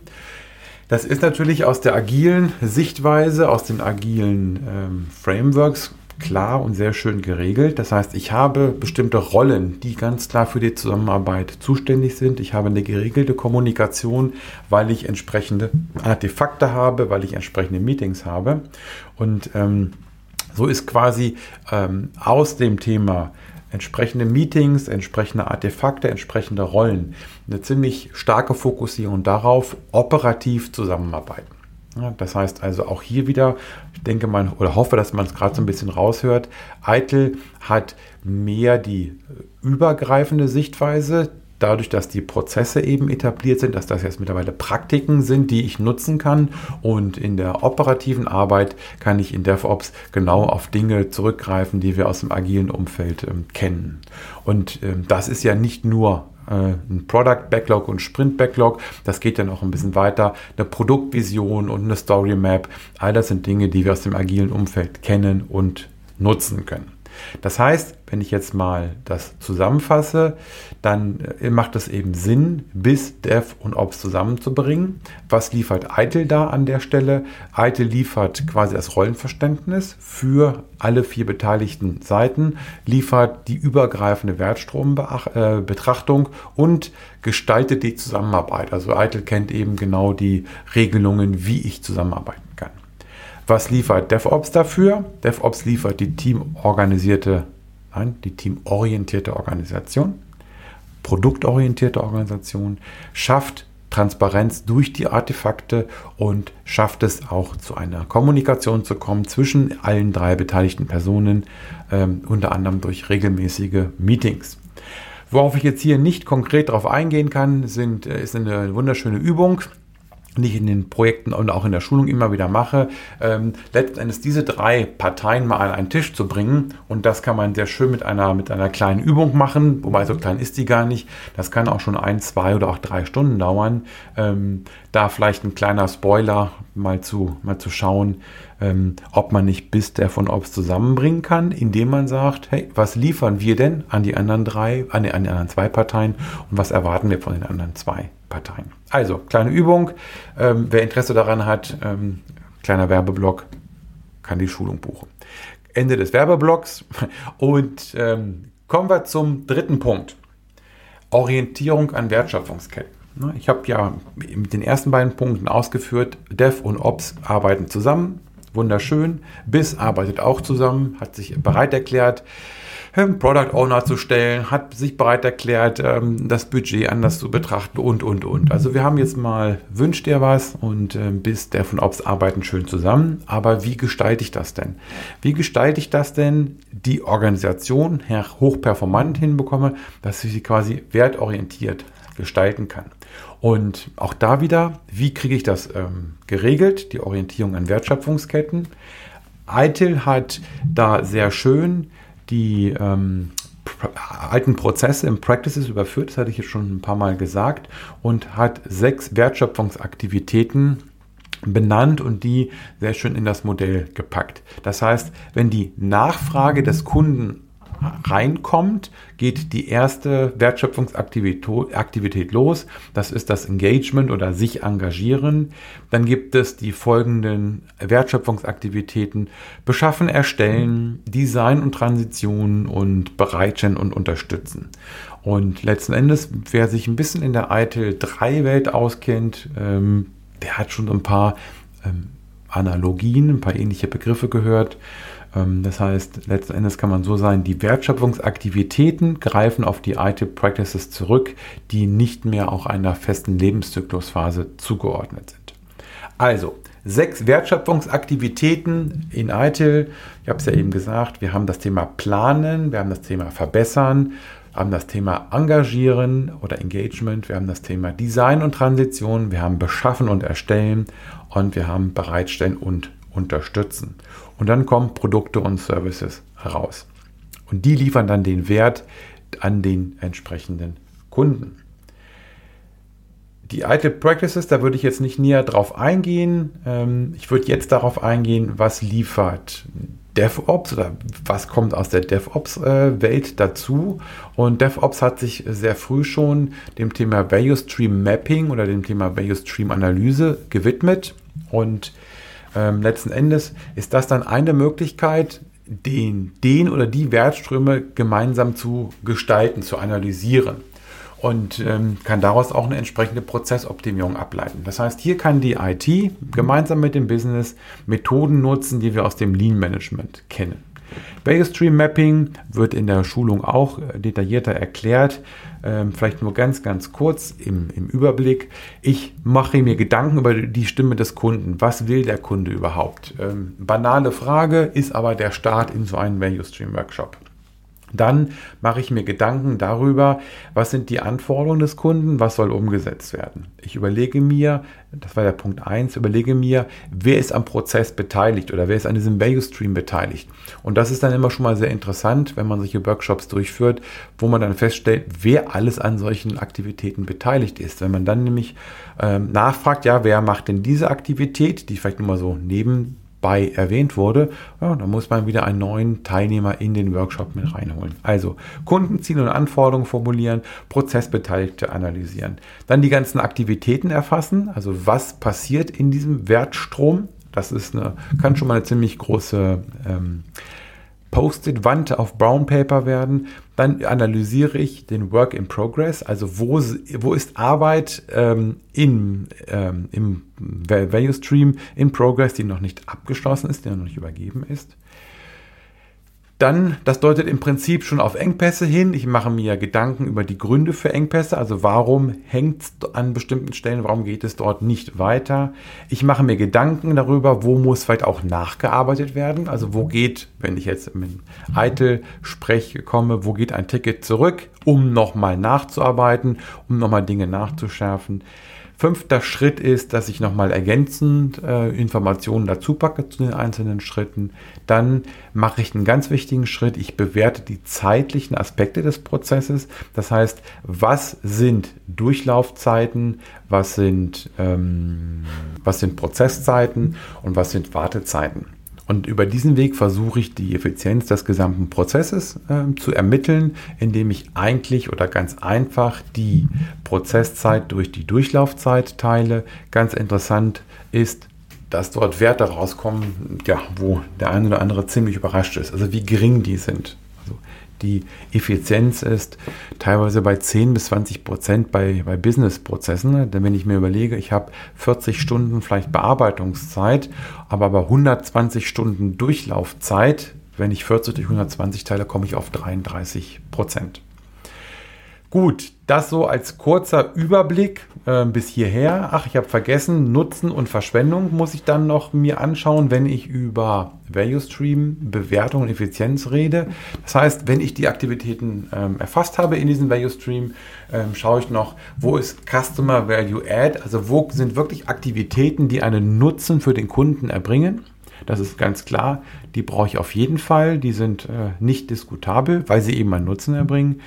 B: Das ist natürlich aus der agilen Sichtweise, aus den agilen ähm, Frameworks klar und sehr schön geregelt. Das heißt, ich habe bestimmte Rollen, die ganz klar für die Zusammenarbeit zuständig sind. Ich habe eine geregelte Kommunikation, weil ich entsprechende Artefakte habe, weil ich entsprechende Meetings habe. Und ähm, so ist quasi ähm, aus dem Thema entsprechende Meetings, entsprechende Artefakte, entsprechende Rollen. Eine ziemlich starke Fokussierung darauf, operativ zusammenarbeiten. Das heißt also auch hier wieder, ich denke mal oder hoffe, dass man es gerade so ein bisschen raushört, Eitel hat mehr die übergreifende Sichtweise, dadurch, dass die Prozesse eben etabliert sind, dass das jetzt mittlerweile Praktiken sind, die ich nutzen kann. Und in der operativen Arbeit kann ich in DevOps genau auf Dinge zurückgreifen, die wir aus dem agilen Umfeld ähm, kennen. Und ähm, das ist ja nicht nur äh, ein Product Backlog und Sprint Backlog. Das geht ja noch ein bisschen weiter. Eine Produktvision und eine Story Map. All das sind Dinge, die wir aus dem agilen Umfeld kennen und nutzen können. Das heißt, wenn ich jetzt mal das zusammenfasse, dann äh, macht es eben Sinn, bis Dev und Ops zusammenzubringen. Was liefert Eitel da an der Stelle? Eitel liefert quasi das Rollenverständnis für alle vier beteiligten Seiten, liefert die übergreifende Wertstrombetrachtung und gestaltet die Zusammenarbeit. Also Eitel kennt eben genau die Regelungen, wie ich zusammenarbeiten kann. Was liefert DevOps dafür? DevOps liefert die teamorganisierte, nein, die teamorientierte Organisation, produktorientierte Organisation, schafft Transparenz durch die Artefakte und schafft es auch zu einer Kommunikation zu kommen zwischen allen drei beteiligten Personen, ähm, unter anderem durch regelmäßige Meetings. Worauf ich jetzt hier nicht konkret darauf eingehen kann, sind, äh, ist eine wunderschöne Übung die ich in den Projekten und auch in der Schulung immer wieder mache, ähm, letztendlich diese drei Parteien mal an einen Tisch zu bringen. Und das kann man sehr schön mit einer, mit einer kleinen Übung machen, wobei so klein ist die gar nicht. Das kann auch schon ein, zwei oder auch drei Stunden dauern. Ähm, da vielleicht ein kleiner Spoiler mal zu, mal zu schauen, ähm, ob man nicht bis der von Ops zusammenbringen kann, indem man sagt, hey, was liefern wir denn an die anderen drei, an die, an die anderen zwei Parteien und was erwarten wir von den anderen zwei Parteien? Also, kleine Übung. Ähm, wer Interesse daran hat, ähm, kleiner Werbeblock, kann die Schulung buchen. Ende des Werbeblocks. Und ähm, kommen wir zum dritten Punkt. Orientierung an Wertschöpfungsketten. Ich habe ja mit den ersten beiden Punkten ausgeführt, Dev und Ops arbeiten zusammen wunderschön. BIS arbeitet auch zusammen, hat sich bereit erklärt, ähm, Product Owner zu stellen, hat sich bereit erklärt, ähm, das Budget anders zu betrachten und, und, und. Also wir haben jetzt mal, wünscht dir was und ähm, BIS, der von Ops arbeiten schön zusammen. Aber wie gestalte ich das denn? Wie gestalte ich das denn, die Organisation hochperformant hinbekomme, dass ich sie quasi wertorientiert gestalten kann? Und auch da wieder, wie kriege ich das ähm, geregelt? Die Orientierung an Wertschöpfungsketten. ITIL hat da sehr schön die ähm, alten Prozesse im Practices überführt, das hatte ich jetzt schon ein paar Mal gesagt, und hat sechs Wertschöpfungsaktivitäten benannt und die sehr schön in das Modell gepackt. Das heißt, wenn die Nachfrage des Kunden reinkommt, geht die erste Wertschöpfungsaktivität los. Das ist das Engagement oder sich engagieren. Dann gibt es die folgenden Wertschöpfungsaktivitäten Beschaffen, Erstellen, Design und Transition und Bereitstellen und Unterstützen. Und letzten Endes, wer sich ein bisschen in der ITIL 3 Welt auskennt, ähm, der hat schon ein paar ähm, Analogien, ein paar ähnliche Begriffe gehört. Ähm, das heißt, letzten Endes kann man so sagen, die Wertschöpfungsaktivitäten greifen auf die IT Practices zurück, die nicht mehr auch einer festen Lebenszyklusphase zugeordnet sind. Also, sechs Wertschöpfungsaktivitäten in ITIL. Ich habe es ja eben gesagt, wir haben das Thema Planen, wir haben das Thema Verbessern, wir haben das Thema Engagieren oder Engagement, wir haben das Thema Design und Transition, wir haben Beschaffen und Erstellen und wir haben Bereitstellen und Unterstützen. Und dann kommen Produkte und Services heraus. Und die liefern dann den Wert an den entsprechenden Kunden. Die ITIL Practices, da würde ich jetzt nicht näher drauf eingehen. Ähm, ich würde jetzt darauf eingehen, was liefert DevOps oder was kommt aus der DevOps-Welt dazu. Und DevOps hat sich sehr früh schon dem Thema Value Stream Mapping oder dem Thema Value Stream Analyse gewidmet. Und ähm, letzten Endes ist das dann eine Möglichkeit, den, den oder die Wertströme gemeinsam zu gestalten, zu analysieren und ähm, kann daraus auch eine entsprechende Prozessoptimierung ableiten. Das heißt, hier kann die IT gemeinsam mit dem Business Methoden nutzen, die wir aus dem Lean Management kennen. Value Stream Mapping wird in der Schulung auch detaillierter erklärt. Ähm, vielleicht nur ganz, ganz kurz im, im Überblick. Ich mache mir Gedanken über die Stimme des Kunden. Was will der Kunde überhaupt? Ähm, banale Frage ist aber der Start in so einen Value Stream Workshop. Dann mache ich mir Gedanken darüber, was sind die Anforderungen des Kunden, was soll umgesetzt werden. Ich überlege mir, das war der Punkt 1, überlege mir, wer ist am Prozess beteiligt oder wer ist an diesem Value Stream beteiligt. Und das ist dann immer schon mal sehr interessant, wenn man solche Workshops durchführt, wo man dann feststellt, wer alles an solchen Aktivitäten beteiligt ist. Wenn man dann nämlich ähm, nachfragt, ja, wer macht denn diese Aktivität, die vielleicht nur mal so neben bei erwähnt wurde, ja, dann muss man wieder einen neuen Teilnehmer in den Workshop mit reinholen. Also Kundenziele und Anforderungen formulieren, Prozessbeteiligte analysieren. Dann die ganzen Aktivitäten erfassen, also was passiert in diesem Wertstrom. Das ist eine, kann schon mal eine ziemlich große ähm, Post-it-Wand auf Brown Paper werden. Dann analysiere ich den Work in Progress, also wo, wo ist Arbeit ähm, in, ähm, im Value Stream in Progress, die noch nicht abgeschlossen ist, die noch nicht übergeben ist. Dann, das deutet im Prinzip schon auf Engpässe hin. Ich mache mir Gedanken über die Gründe für Engpässe. Also warum hängt es an bestimmten Stellen, warum geht es dort nicht weiter? Ich mache mir Gedanken darüber, wo muss vielleicht auch nachgearbeitet werden. Also wo geht, wenn ich jetzt mit Eitel-Sprech komme, wo geht ein Ticket zurück, um nochmal nachzuarbeiten, um nochmal Dinge nachzuschärfen. Fünfter Schritt ist, dass ich nochmal ergänzend äh, Informationen dazu packe zu den einzelnen Schritten. Dann mache ich einen ganz wichtigen Schritt. Ich bewerte die zeitlichen Aspekte des Prozesses. Das heißt, was sind Durchlaufzeiten, was sind, ähm, was sind Prozesszeiten und was sind Wartezeiten. Und über diesen Weg versuche ich die Effizienz des gesamten Prozesses äh, zu ermitteln, indem ich eigentlich oder ganz einfach die Prozesszeit durch die Durchlaufzeit teile. Ganz interessant ist, dass dort Werte rauskommen, ja, wo der eine oder andere ziemlich überrascht ist. Also wie gering die sind die Effizienz ist teilweise bei 10 bis 20 Prozent bei, bei Business-Prozessen. Denn wenn ich mir überlege, ich habe 40 Stunden vielleicht Bearbeitungszeit, aber bei 120 Stunden Durchlaufzeit, wenn ich 40 durch 120 teile, komme ich auf 33 Prozent. Gut, das so als kurzer Überblick äh, bis hierher. Ach, ich habe vergessen, Nutzen und Verschwendung muss ich dann noch mir anschauen, wenn ich über Value Stream, Bewertung und Effizienz rede. Das heißt, wenn ich die Aktivitäten ähm, erfasst habe in diesem Value Stream, ähm, schaue ich noch, wo ist Customer Value Add, also wo sind wirklich Aktivitäten, die einen Nutzen für den Kunden erbringen. Das ist ganz klar, die brauche ich auf jeden Fall, die sind äh, nicht diskutabel, weil sie eben einen Nutzen erbringen.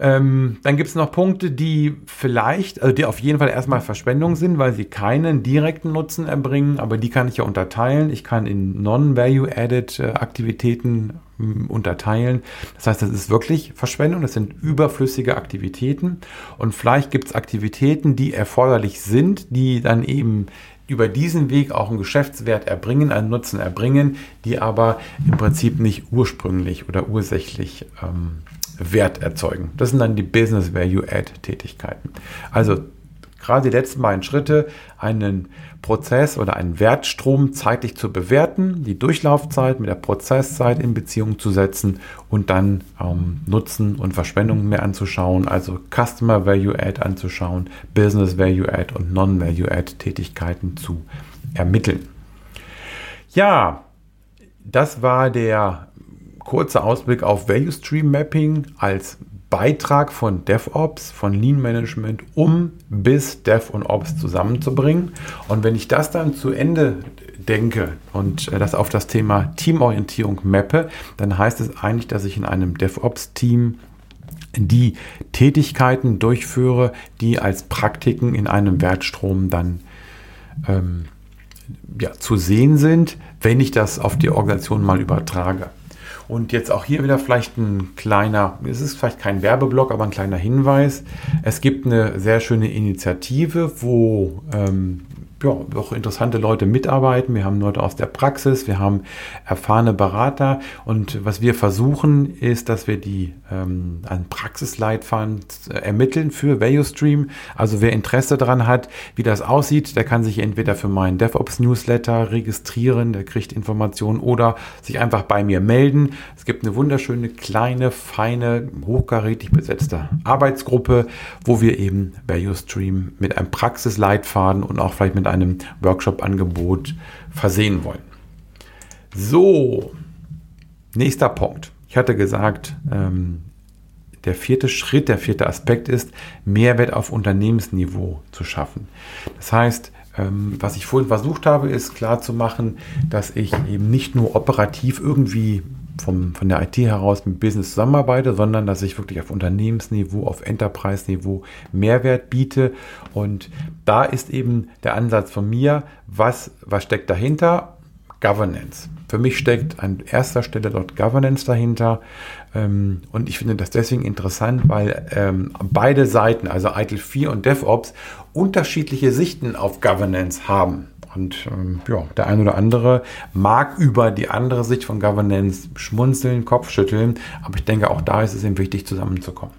B: Ähm, dann gibt es noch Punkte, die vielleicht, also die auf jeden Fall erstmal Verschwendung sind, weil sie keinen direkten Nutzen erbringen, aber die kann ich ja unterteilen. Ich kann in Non-Value-Added Aktivitäten hm, unterteilen. Das heißt, das ist wirklich Verschwendung, das sind überflüssige Aktivitäten und vielleicht gibt es Aktivitäten, die erforderlich sind, die dann eben über diesen Weg auch einen Geschäftswert erbringen, einen Nutzen erbringen, die aber im Prinzip nicht ursprünglich oder ursächlich ähm, Wert erzeugen. Das sind dann die Business Value Add Tätigkeiten. Also gerade die letzten beiden Schritte, einen Prozess oder einen Wertstrom zeitlich zu bewerten, die Durchlaufzeit mit der Prozesszeit in Beziehung zu setzen und dann ähm, Nutzen und Verschwendung mehr anzuschauen, also Customer Value Add anzuschauen, Business Value Add und Non-Value Add Tätigkeiten zu ermitteln. Ja, das war der kurzer Ausblick auf Value Stream Mapping als Beitrag von DevOps, von Lean Management, um bis Dev und Ops zusammenzubringen. Und wenn ich das dann zu Ende denke und das auf das Thema Teamorientierung mappe, dann heißt es eigentlich, dass ich in einem DevOps-Team die Tätigkeiten durchführe, die als Praktiken in einem Wertstrom dann ähm, ja, zu sehen sind, wenn ich das auf die Organisation mal übertrage. Und jetzt auch hier wieder vielleicht ein kleiner, es ist vielleicht kein Werbeblock, aber ein kleiner Hinweis. Es gibt eine sehr schöne Initiative, wo ähm, ja, auch interessante Leute mitarbeiten. Wir haben Leute aus der Praxis, wir haben erfahrene Berater und was wir versuchen ist, dass wir die ähm, einen Praxisleitfaden ermitteln für ValueStream. Also wer Interesse daran hat, wie das aussieht, der kann sich entweder für meinen DevOps Newsletter registrieren, der kriegt Informationen oder sich einfach bei mir melden. Es gibt eine wunderschöne kleine, feine, hochkarätig besetzte Arbeitsgruppe, wo wir eben ValueStream mit einem Praxisleitfaden und auch vielleicht mit einem Workshop-Angebot versehen wollen. So, nächster Punkt. Ich hatte gesagt, ähm, der vierte Schritt, der vierte Aspekt ist, Mehrwert auf Unternehmensniveau zu schaffen. Das heißt, ähm, was ich vorhin versucht habe, ist klar zu machen, dass ich eben nicht nur operativ irgendwie vom, von der IT heraus mit Business zusammenarbeite, sondern dass ich wirklich auf Unternehmensniveau, auf Enterprise-Niveau Mehrwert biete. Und da ist eben der Ansatz von mir, was, was steckt dahinter? Governance. Für mich steckt an erster Stelle dort Governance dahinter. Ähm, und ich finde das deswegen interessant, weil ähm, beide Seiten, also ITIL 4 und DevOps, unterschiedliche Sichten auf Governance haben. Und ähm, ja, der eine oder andere mag über die andere Sicht von Governance schmunzeln, Kopfschütteln, aber ich denke, auch da ist es eben wichtig, zusammenzukommen.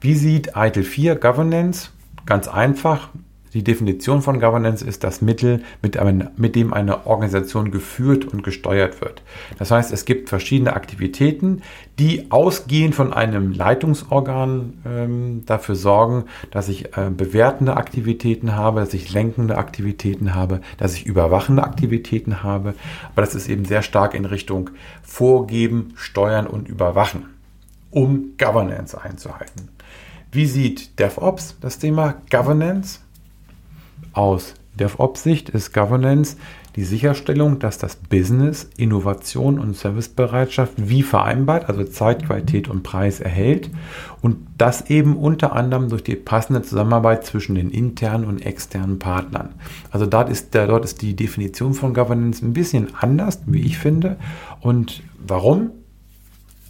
B: Wie sieht ITIL 4 Governance? Ganz einfach. Die Definition von Governance ist das Mittel, mit, mit, dem eine Organisation geführt und gesteuert wird. Das heißt, es gibt verschiedene Aktivitäten, die ausgehend von einem Leitungsorgan ähm, dafür sorgen, dass ich äh, bewertende Aktivitäten habe, dass ich lenkende Aktivitäten habe, dass ich überwachende Aktivitäten habe. Aber das ist eben sehr stark in Richtung Vorgeben, Steuern und Überwachen, um Governance einzuhalten. Wie sieht DevOps das Thema Governance? Aus DevOps-Sicht ist Governance die Sicherstellung, dass das Business Innovation und Servicebereitschaft wie vereinbart, also Zeit, Qualität und Preis erhält und das eben unter anderem durch die passende Zusammenarbeit zwischen den internen und externen Partnern. Also dort ist, dort ist die Definition von Governance ein bisschen anders, wie ich finde. Und warum?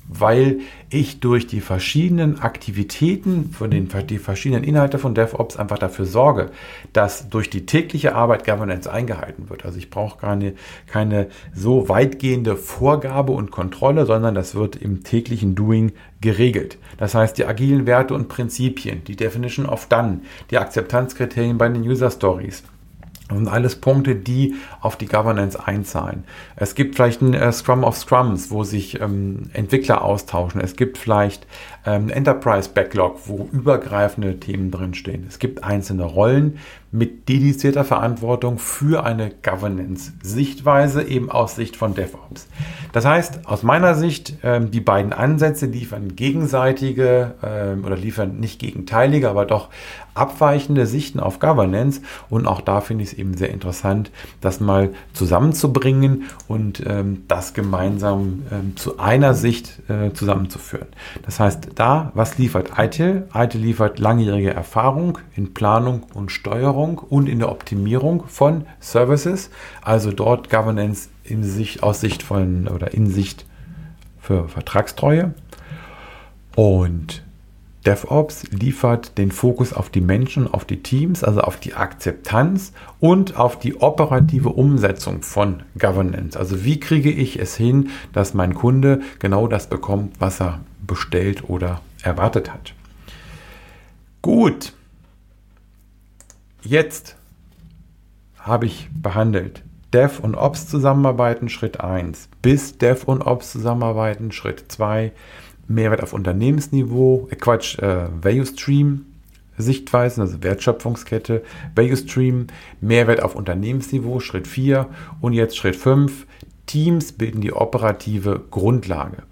B: Weil ich durch die verschiedenen Aktivitäten, von den die verschiedenen Inhalte von DevOps einfach dafür sorge, dass durch die tägliche Arbeit Governance eingehalten wird. Also ich brauche keine, keine so weitgehende Vorgabe und Kontrolle, sondern das wird im täglichen Doing geregelt. Das heißt, die agilen Werte und Prinzipien, die Definition of Done, die Akzeptanzkriterien bei den User Stories, sind alles Punkte, die auf die Governance einzahlen. Es gibt vielleicht ein äh, Scrum of Scrums, wo sich ähm, Entwickler austauschen. Es gibt vielleicht ähm, Enterprise Backlog, wo übergreifende Themen drinstehen. Es gibt einzelne Rollen mit dedizierter Verantwortung für eine Governance-Sichtweise, eben aus Sicht von DevOps. Das heißt, aus meiner Sicht, ähm, die beiden Ansätze liefern gegenseitige ähm, oder liefern nicht gegenteilige, aber doch abweichende Sichten auf Governance. Und auch da finde ich es eben sehr interessant, das mal zusammenzubringen und ähm, das gemeinsam zu einer Sicht äh, zusammenzuführen. Das heißt, da, was liefert ITIL? ITIL liefert langjährige Erfahrung in Planung und Steuerung und in der Optimierung von Services, also dort Governance in Sicht, aus Sicht von oder in Sicht für Vertragstreue. Und DevOps liefert den Fokus auf die Menschen, auf die Teams, also auf die Akzeptanz und auf die operative Umsetzung von Governance. Also wie kriege ich es hin, dass mein Kunde genau das bekommt, was er bestellt oder erwartet hat. Gut, jetzt habe ich behandelt Dev und Ops zusammenarbeiten, Schritt 1, bis Dev und Ops zusammenarbeiten, Schritt 2, Mehrwert auf Unternehmensniveau, äh Quatsch, äh, Value Stream, Sichtweisen, also Wertschöpfungskette, Value Stream, Mehrwert auf Unternehmensniveau, Schritt 4 und jetzt Schritt 5, Teams bilden die operative Grundlage.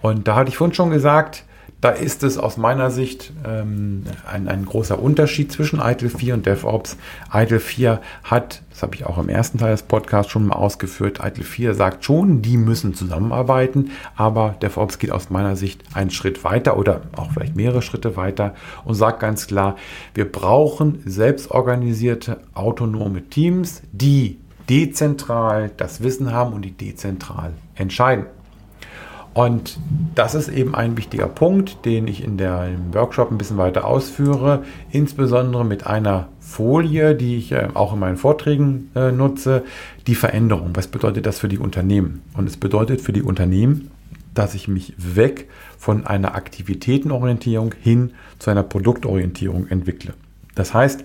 B: Und da hatte ich vorhin schon gesagt, da ist es aus meiner Sicht ähm, ein, ein, großer Unterschied zwischen ITIL 4 und DevOps. ITIL 4 hat, das habe ich auch im ersten Teil des Podcasts schon mal ausgeführt, ITIL 4 sagt schon, die müssen zusammenarbeiten, aber DevOps geht aus meiner Sicht einen Schritt weiter oder auch vielleicht mehrere Schritte weiter und sagt ganz klar, wir brauchen selbstorganisierte, autonome Teams, die dezentral das Wissen haben und die dezentral entscheiden. Und das ist eben ein wichtiger Punkt, den ich in der, im Workshop ein bisschen weiter ausführe, insbesondere mit einer Folie, die ich äh, auch in meinen Vorträgen äh, nutze, die Veränderung. Was bedeutet das für die Unternehmen? Und es bedeutet für die Unternehmen, dass ich mich weg von einer Aktivitätenorientierung hin zu einer Produktorientierung entwickle. Das heißt,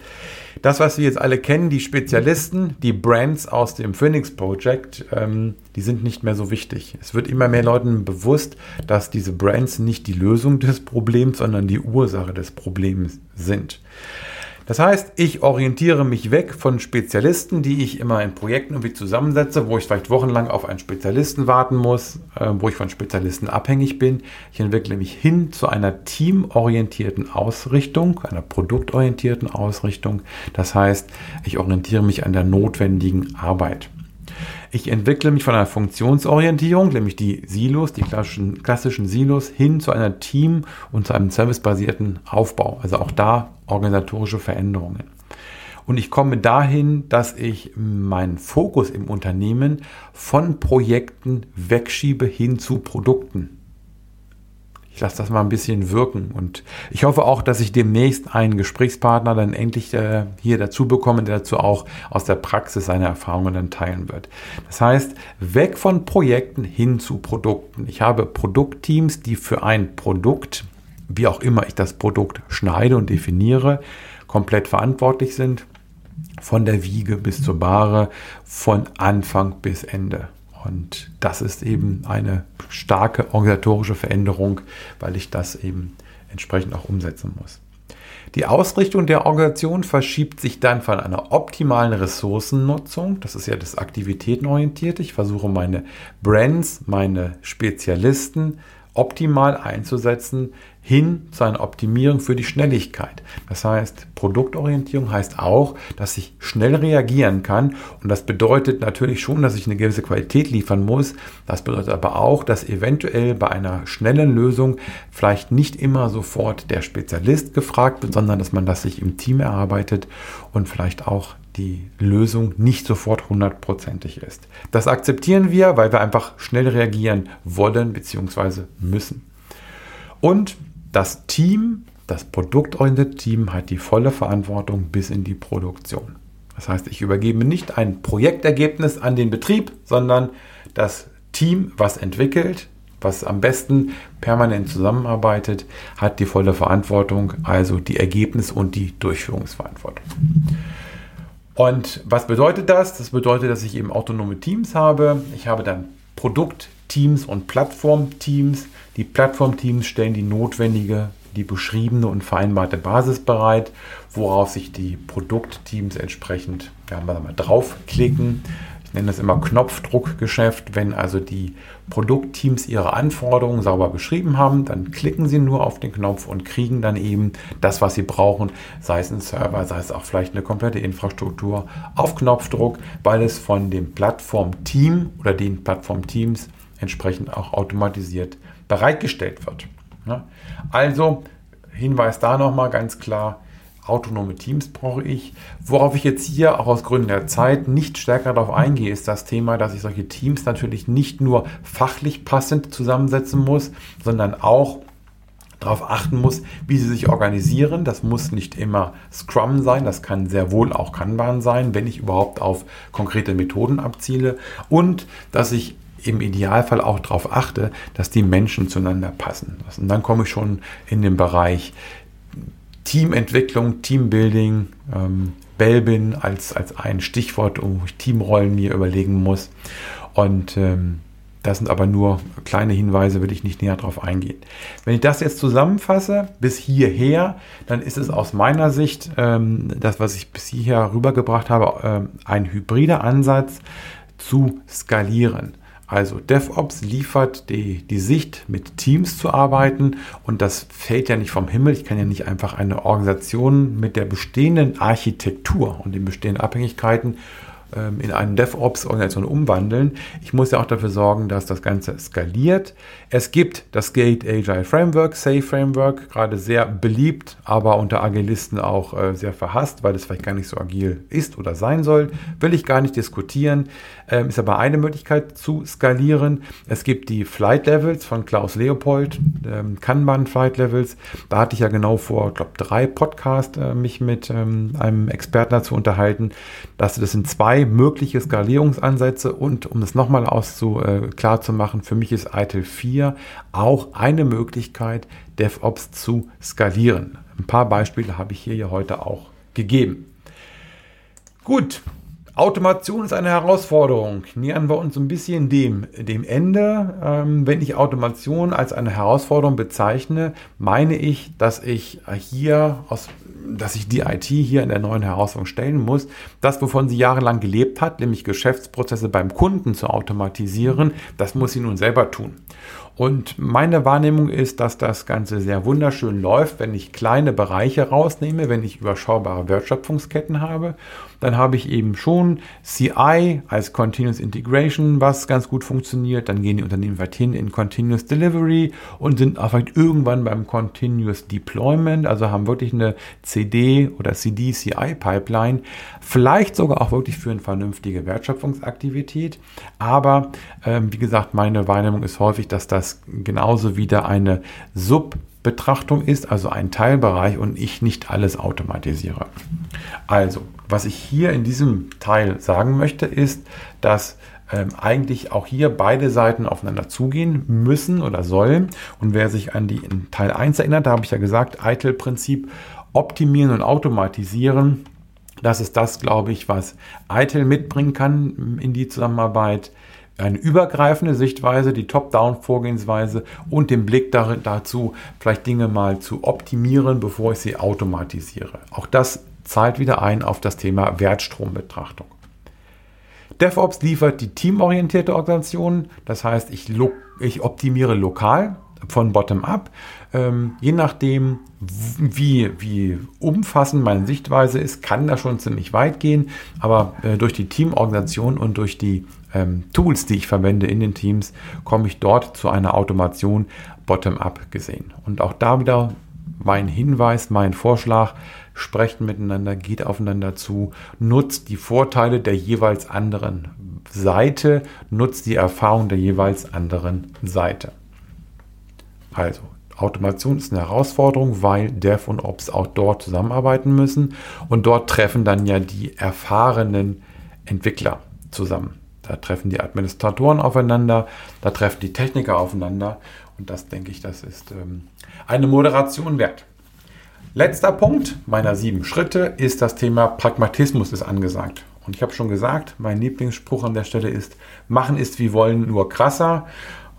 B: das, was wir jetzt alle kennen, die Spezialisten, die Brands aus dem Phoenix Project, ähm, die sind nicht mehr so wichtig. Es wird immer mehr Leuten bewusst, dass diese Brands nicht die Lösung des Problems, sondern die Ursache des Problems sind. Das heißt, ich orientiere mich weg von Spezialisten, die ich immer in Projekten irgendwie zusammensetze, wo ich vielleicht wochenlang auf einen Spezialisten warten muss, äh, wo ich von Spezialisten abhängig bin. Ich entwickle mich hin zu einer teamorientierten Ausrichtung, einer produktorientierten Ausrichtung. Das heißt, ich orientiere mich an der notwendigen Arbeit. Ich entwickle mich von einer Funktionsorientierung, nämlich die Silos, die klassischen, klassischen Silos, hin zu einer Team- und zu einem servicebasierten Aufbau. Also auch da organisatorische Veränderungen. Und ich komme dahin, dass ich meinen Fokus im Unternehmen von Projekten wegschiebe hin zu Produkten. Ich lasse das mal ein bisschen wirken und ich hoffe auch, dass ich demnächst einen Gesprächspartner dann endlich äh, hier dazu bekomme, der dazu auch aus der Praxis seine Erfahrungen dann teilen wird. Das heißt, weg von Projekten hin zu Produkten. Ich habe Produktteams, die für ein Produkt, wie auch immer ich das Produkt schneide und definiere, komplett verantwortlich sind. Von der Wiege bis zur Bahre, von Anfang bis Ende. Und das ist eben eine starke organisatorische Veränderung, weil ich das eben entsprechend auch umsetzen muss. Die Ausrichtung der Organisation verschiebt sich dann von einer optimalen Ressourcennutzung, das ist ja das Aktivitätenorientierte, ich versuche meine Brands, meine Spezialisten optimal einzusetzen, hin zu einer Optimierung für die Schnelligkeit. Das heißt, Produktorientierung heißt auch, dass ich schnell reagieren kann und das bedeutet natürlich schon, dass ich eine gewisse Qualität liefern muss. Das bedeutet aber auch, dass eventuell bei einer schnellen Lösung vielleicht nicht immer sofort der Spezialist gefragt wird, sondern dass man das sich im Team erarbeitet und vielleicht auch die Lösung nicht sofort hundertprozentig ist. Das akzeptieren wir, weil wir einfach schnell reagieren wollen bzw. müssen. Und das Team, das produktorientierte Team hat die volle Verantwortung bis in die Produktion. Das heißt, ich übergebe nicht ein Projektergebnis an den Betrieb, sondern das Team, was entwickelt, was am besten permanent zusammenarbeitet, hat die volle Verantwortung, also die Ergebnis- und die Durchführungsverantwortung. Und was bedeutet das? Das bedeutet, dass ich eben autonome Teams habe. Ich habe dann Produktteams und Plattformteams. Die Plattformteams stellen die notwendige, die beschriebene und vereinbarte Basis bereit, worauf sich die Produktteams entsprechend ja, mal draufklicken. Ich nenne das immer Knopfdruckgeschäft. Wenn also die Produktteams ihre Anforderungen sauber beschrieben haben, dann klicken sie nur auf den Knopf und kriegen dann eben das, was sie brauchen, sei es ein Server, sei es auch vielleicht eine komplette Infrastruktur auf Knopfdruck, weil es von dem Plattformteam oder den Plattformteams entsprechend auch automatisiert bereitgestellt wird. Also Hinweis da nochmal ganz klar, autonome Teams brauche ich. Worauf ich jetzt hier auch aus Gründen der Zeit nicht stärker darauf eingehe, ist das Thema, dass ich solche Teams natürlich nicht nur fachlich passend zusammensetzen muss, sondern auch darauf achten muss, wie sie sich organisieren. Das muss nicht immer Scrum sein, das kann sehr wohl auch Kanban sein, wenn ich überhaupt auf konkrete Methoden abziele. Und dass ich im Idealfall auch darauf achte, dass die Menschen zueinander passen. Und dann komme ich schon in den Bereich Teamentwicklung, Teambuilding, ähm, Belbin als, als ein Stichwort, wo ich Teamrollen mir überlegen muss. Und ähm, das sind aber nur kleine Hinweise, würde ich nicht näher darauf eingehen. Wenn ich das jetzt zusammenfasse bis hierher, dann ist es aus meiner Sicht, ähm, das, was ich bis hierher rübergebracht habe, ähm, ein hybrider Ansatz zu skalieren. Also DevOps liefert die, die Sicht, mit Teams zu arbeiten und das fällt ja nicht vom Himmel. Ich kann ja nicht einfach eine Organisation mit der bestehenden Architektur und den bestehenden Abhängigkeiten in eine DevOps-Organisation umwandeln. Ich muss ja auch dafür sorgen, dass das Ganze skaliert. Es gibt das Gate Agile Framework, Safe Framework, gerade sehr beliebt, aber unter Agilisten auch äh, sehr verhasst, weil es vielleicht gar nicht so agil ist oder sein soll. Will ich gar nicht diskutieren. Ähm, ist aber eine Möglichkeit zu skalieren. Es gibt die Flight Levels von Klaus Leopold, ähm, Kanban Flight Levels. Da hatte ich ja genau vor, glaube drei Podcasts äh, mich mit ähm, einem Experten dazu unterhalten, dass das sind zwei mögliche Skalierungsansätze und um es nochmal auszu, äh, klar zu machen, für mich ist ITIL 4 auch eine Möglichkeit, DevOps zu skalieren. Ein paar Beispiele habe ich hier ja heute auch gegeben. Gut, Automation ist eine Herausforderung. Nähern wir uns ein bisschen dem, dem Ende. Ähm, wenn ich Automation als eine Herausforderung bezeichne, meine ich, dass ich hier aus dass sich die IT hier in der neuen Herausforderung stellen muss. Das, wovon sie jahrelang gelebt hat, nämlich Geschäftsprozesse beim Kunden zu automatisieren, das muss sie nun selber tun. Und meine Wahrnehmung ist, dass das Ganze sehr wunderschön läuft, wenn ich kleine Bereiche rausnehme, wenn ich überschaubare Wertschöpfungsketten habe. Dann habe ich eben schon CI als Continuous Integration, was ganz gut funktioniert. Dann gehen die Unternehmen weiterhin in Continuous Delivery und sind vielleicht irgendwann beim Continuous Deployment, also haben wirklich eine CD oder CD-CI-Pipeline, vielleicht sogar auch wirklich für eine vernünftige Wertschöpfungsaktivität. Aber ähm, wie gesagt, meine Wahrnehmung ist häufig, dass das genauso wieder eine Subbetrachtung ist, also ein Teilbereich und ich nicht alles automatisiere. Also, was ich hier in diesem Teil sagen möchte, ist, dass ähm, eigentlich auch hier beide Seiten aufeinander zugehen müssen oder sollen. Und wer sich an die Teil 1 erinnert, da habe ich ja gesagt, ITIL-Prinzip optimieren und automatisieren. Das ist das, glaube ich, was ITIL mitbringen kann in die Zusammenarbeit eine übergreifende Sichtweise, die Top-Down-Vorgehensweise und den Blick dazu, vielleicht Dinge mal zu optimieren, bevor ich sie automatisiere. Auch das zahlt wieder ein auf das Thema Wertstrombetrachtung. DevOps liefert die teamorientierte Organisation, das heißt, ich, ich optimiere lokal von Bottom-up. Ähm, je nachdem, wie, wie umfassend meine Sichtweise ist, kann das schon ziemlich weit gehen. Aber äh, durch die Teamorganisation und durch die ähm, Tools, die ich verwende in den Teams, komme ich dort zu einer Automation bottom-up gesehen. Und auch da wieder mein Hinweis, mein Vorschlag, sprecht miteinander, geht aufeinander zu, nutzt die Vorteile der jeweils anderen Seite, nutzt die Erfahrung der jeweils anderen Seite. Also, Automation ist eine Herausforderung, weil Dev und Ops auch dort zusammenarbeiten müssen. Und dort treffen dann ja die erfahrenen Entwickler zusammen. Da treffen die Administratoren aufeinander, da treffen die Techniker aufeinander und das denke ich, das ist ähm, eine Moderation wert. Letzter Punkt meiner sieben Schritte ist das Thema Pragmatismus ist angesagt. Und ich habe schon gesagt, mein Lieblingsspruch an der Stelle ist, machen ist wie wollen, nur krasser.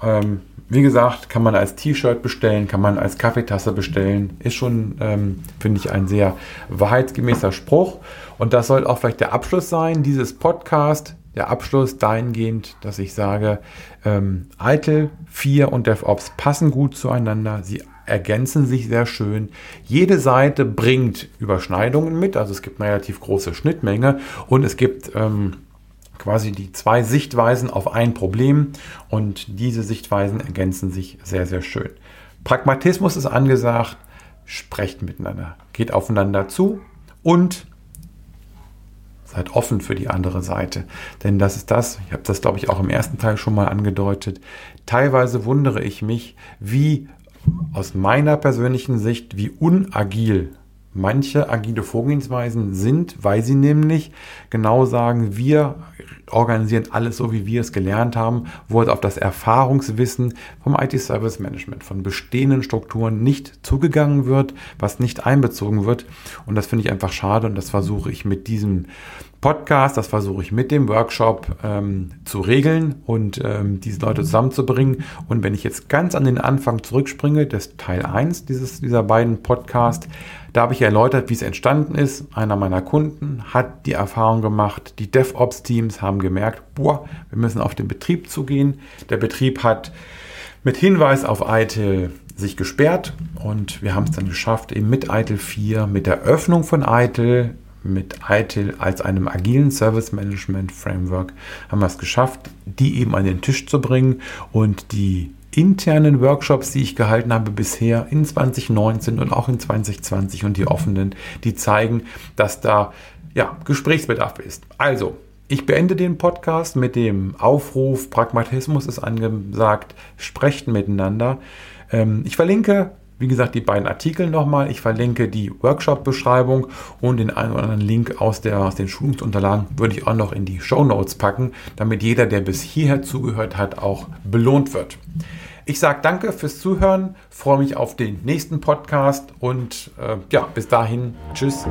B: Ähm, wie gesagt, kann man als T-Shirt bestellen, kann man als Kaffeetasse bestellen. Ist schon, ähm, finde ich, ein sehr wahrheitsgemäßer Spruch. Und das soll auch vielleicht der Abschluss sein, dieses Podcast der Abschluss dahingehend, dass ich sage, ähm, ITIL 4 und DevOps passen gut zueinander. Sie ergänzen sich sehr schön. Jede Seite bringt Überschneidungen mit, also es gibt eine relativ große Schnittmenge und es gibt ähm, quasi die zwei Sichtweisen auf ein Problem und diese Sichtweisen ergänzen sich sehr, sehr schön. Pragmatismus ist angesagt, sprecht miteinander, geht aufeinander zu und Seid offen für die andere Seite. Denn das ist das, ich habe das, glaube ich, auch im ersten Teil schon mal angedeutet. Teilweise wundere ich mich, wie aus meiner persönlichen Sicht, wie unagil manche agile Vorgehensweisen sind, weil sie nämlich genau sagen, wir organisieren alles so, wie wir es gelernt haben, wo es auf das Erfahrungswissen vom IT-Service Management, von bestehenden Strukturen nicht zugegangen wird, was nicht einbezogen wird. Und das finde ich einfach schade und das versuche ich mit diesem Podcast, das versuche ich mit dem Workshop ähm, zu regeln und ähm, diese Leute zusammenzubringen. Und wenn ich jetzt ganz an den Anfang zurückspringe, das Teil 1 dieses, dieser beiden Podcasts, da habe ich erläutert, wie es entstanden ist. Einer meiner Kunden hat die Erfahrung gemacht, die DevOps-Teams haben gemerkt, boah, wir müssen auf den Betrieb zugehen. Der Betrieb hat mit Hinweis auf ITIL sich gesperrt und wir haben es dann geschafft, eben mit ITIL 4, mit der Öffnung von ITIL mit ITIL als einem agilen Service Management Framework haben wir es geschafft, die eben an den Tisch zu bringen und die internen Workshops, die ich gehalten habe bisher in 2019 und auch in 2020 und die offenen, die zeigen, dass da ja, Gesprächsbedarf ist. Also, ich beende den Podcast mit dem Aufruf, Pragmatismus ist angesagt, sprecht miteinander. Ähm, ich verlinke, wie gesagt, die beiden Artikel nochmal. Ich verlinke die Workshop-Beschreibung und den einen oder anderen Link aus, der, aus den Schulungsunterlagen würde ich auch noch in die Show Notes packen, damit jeder, der bis hierher zugehört hat, auch belohnt wird. Ich sage danke fürs Zuhören, freue mich auf den nächsten Podcast und äh, ja, bis dahin, tschüss.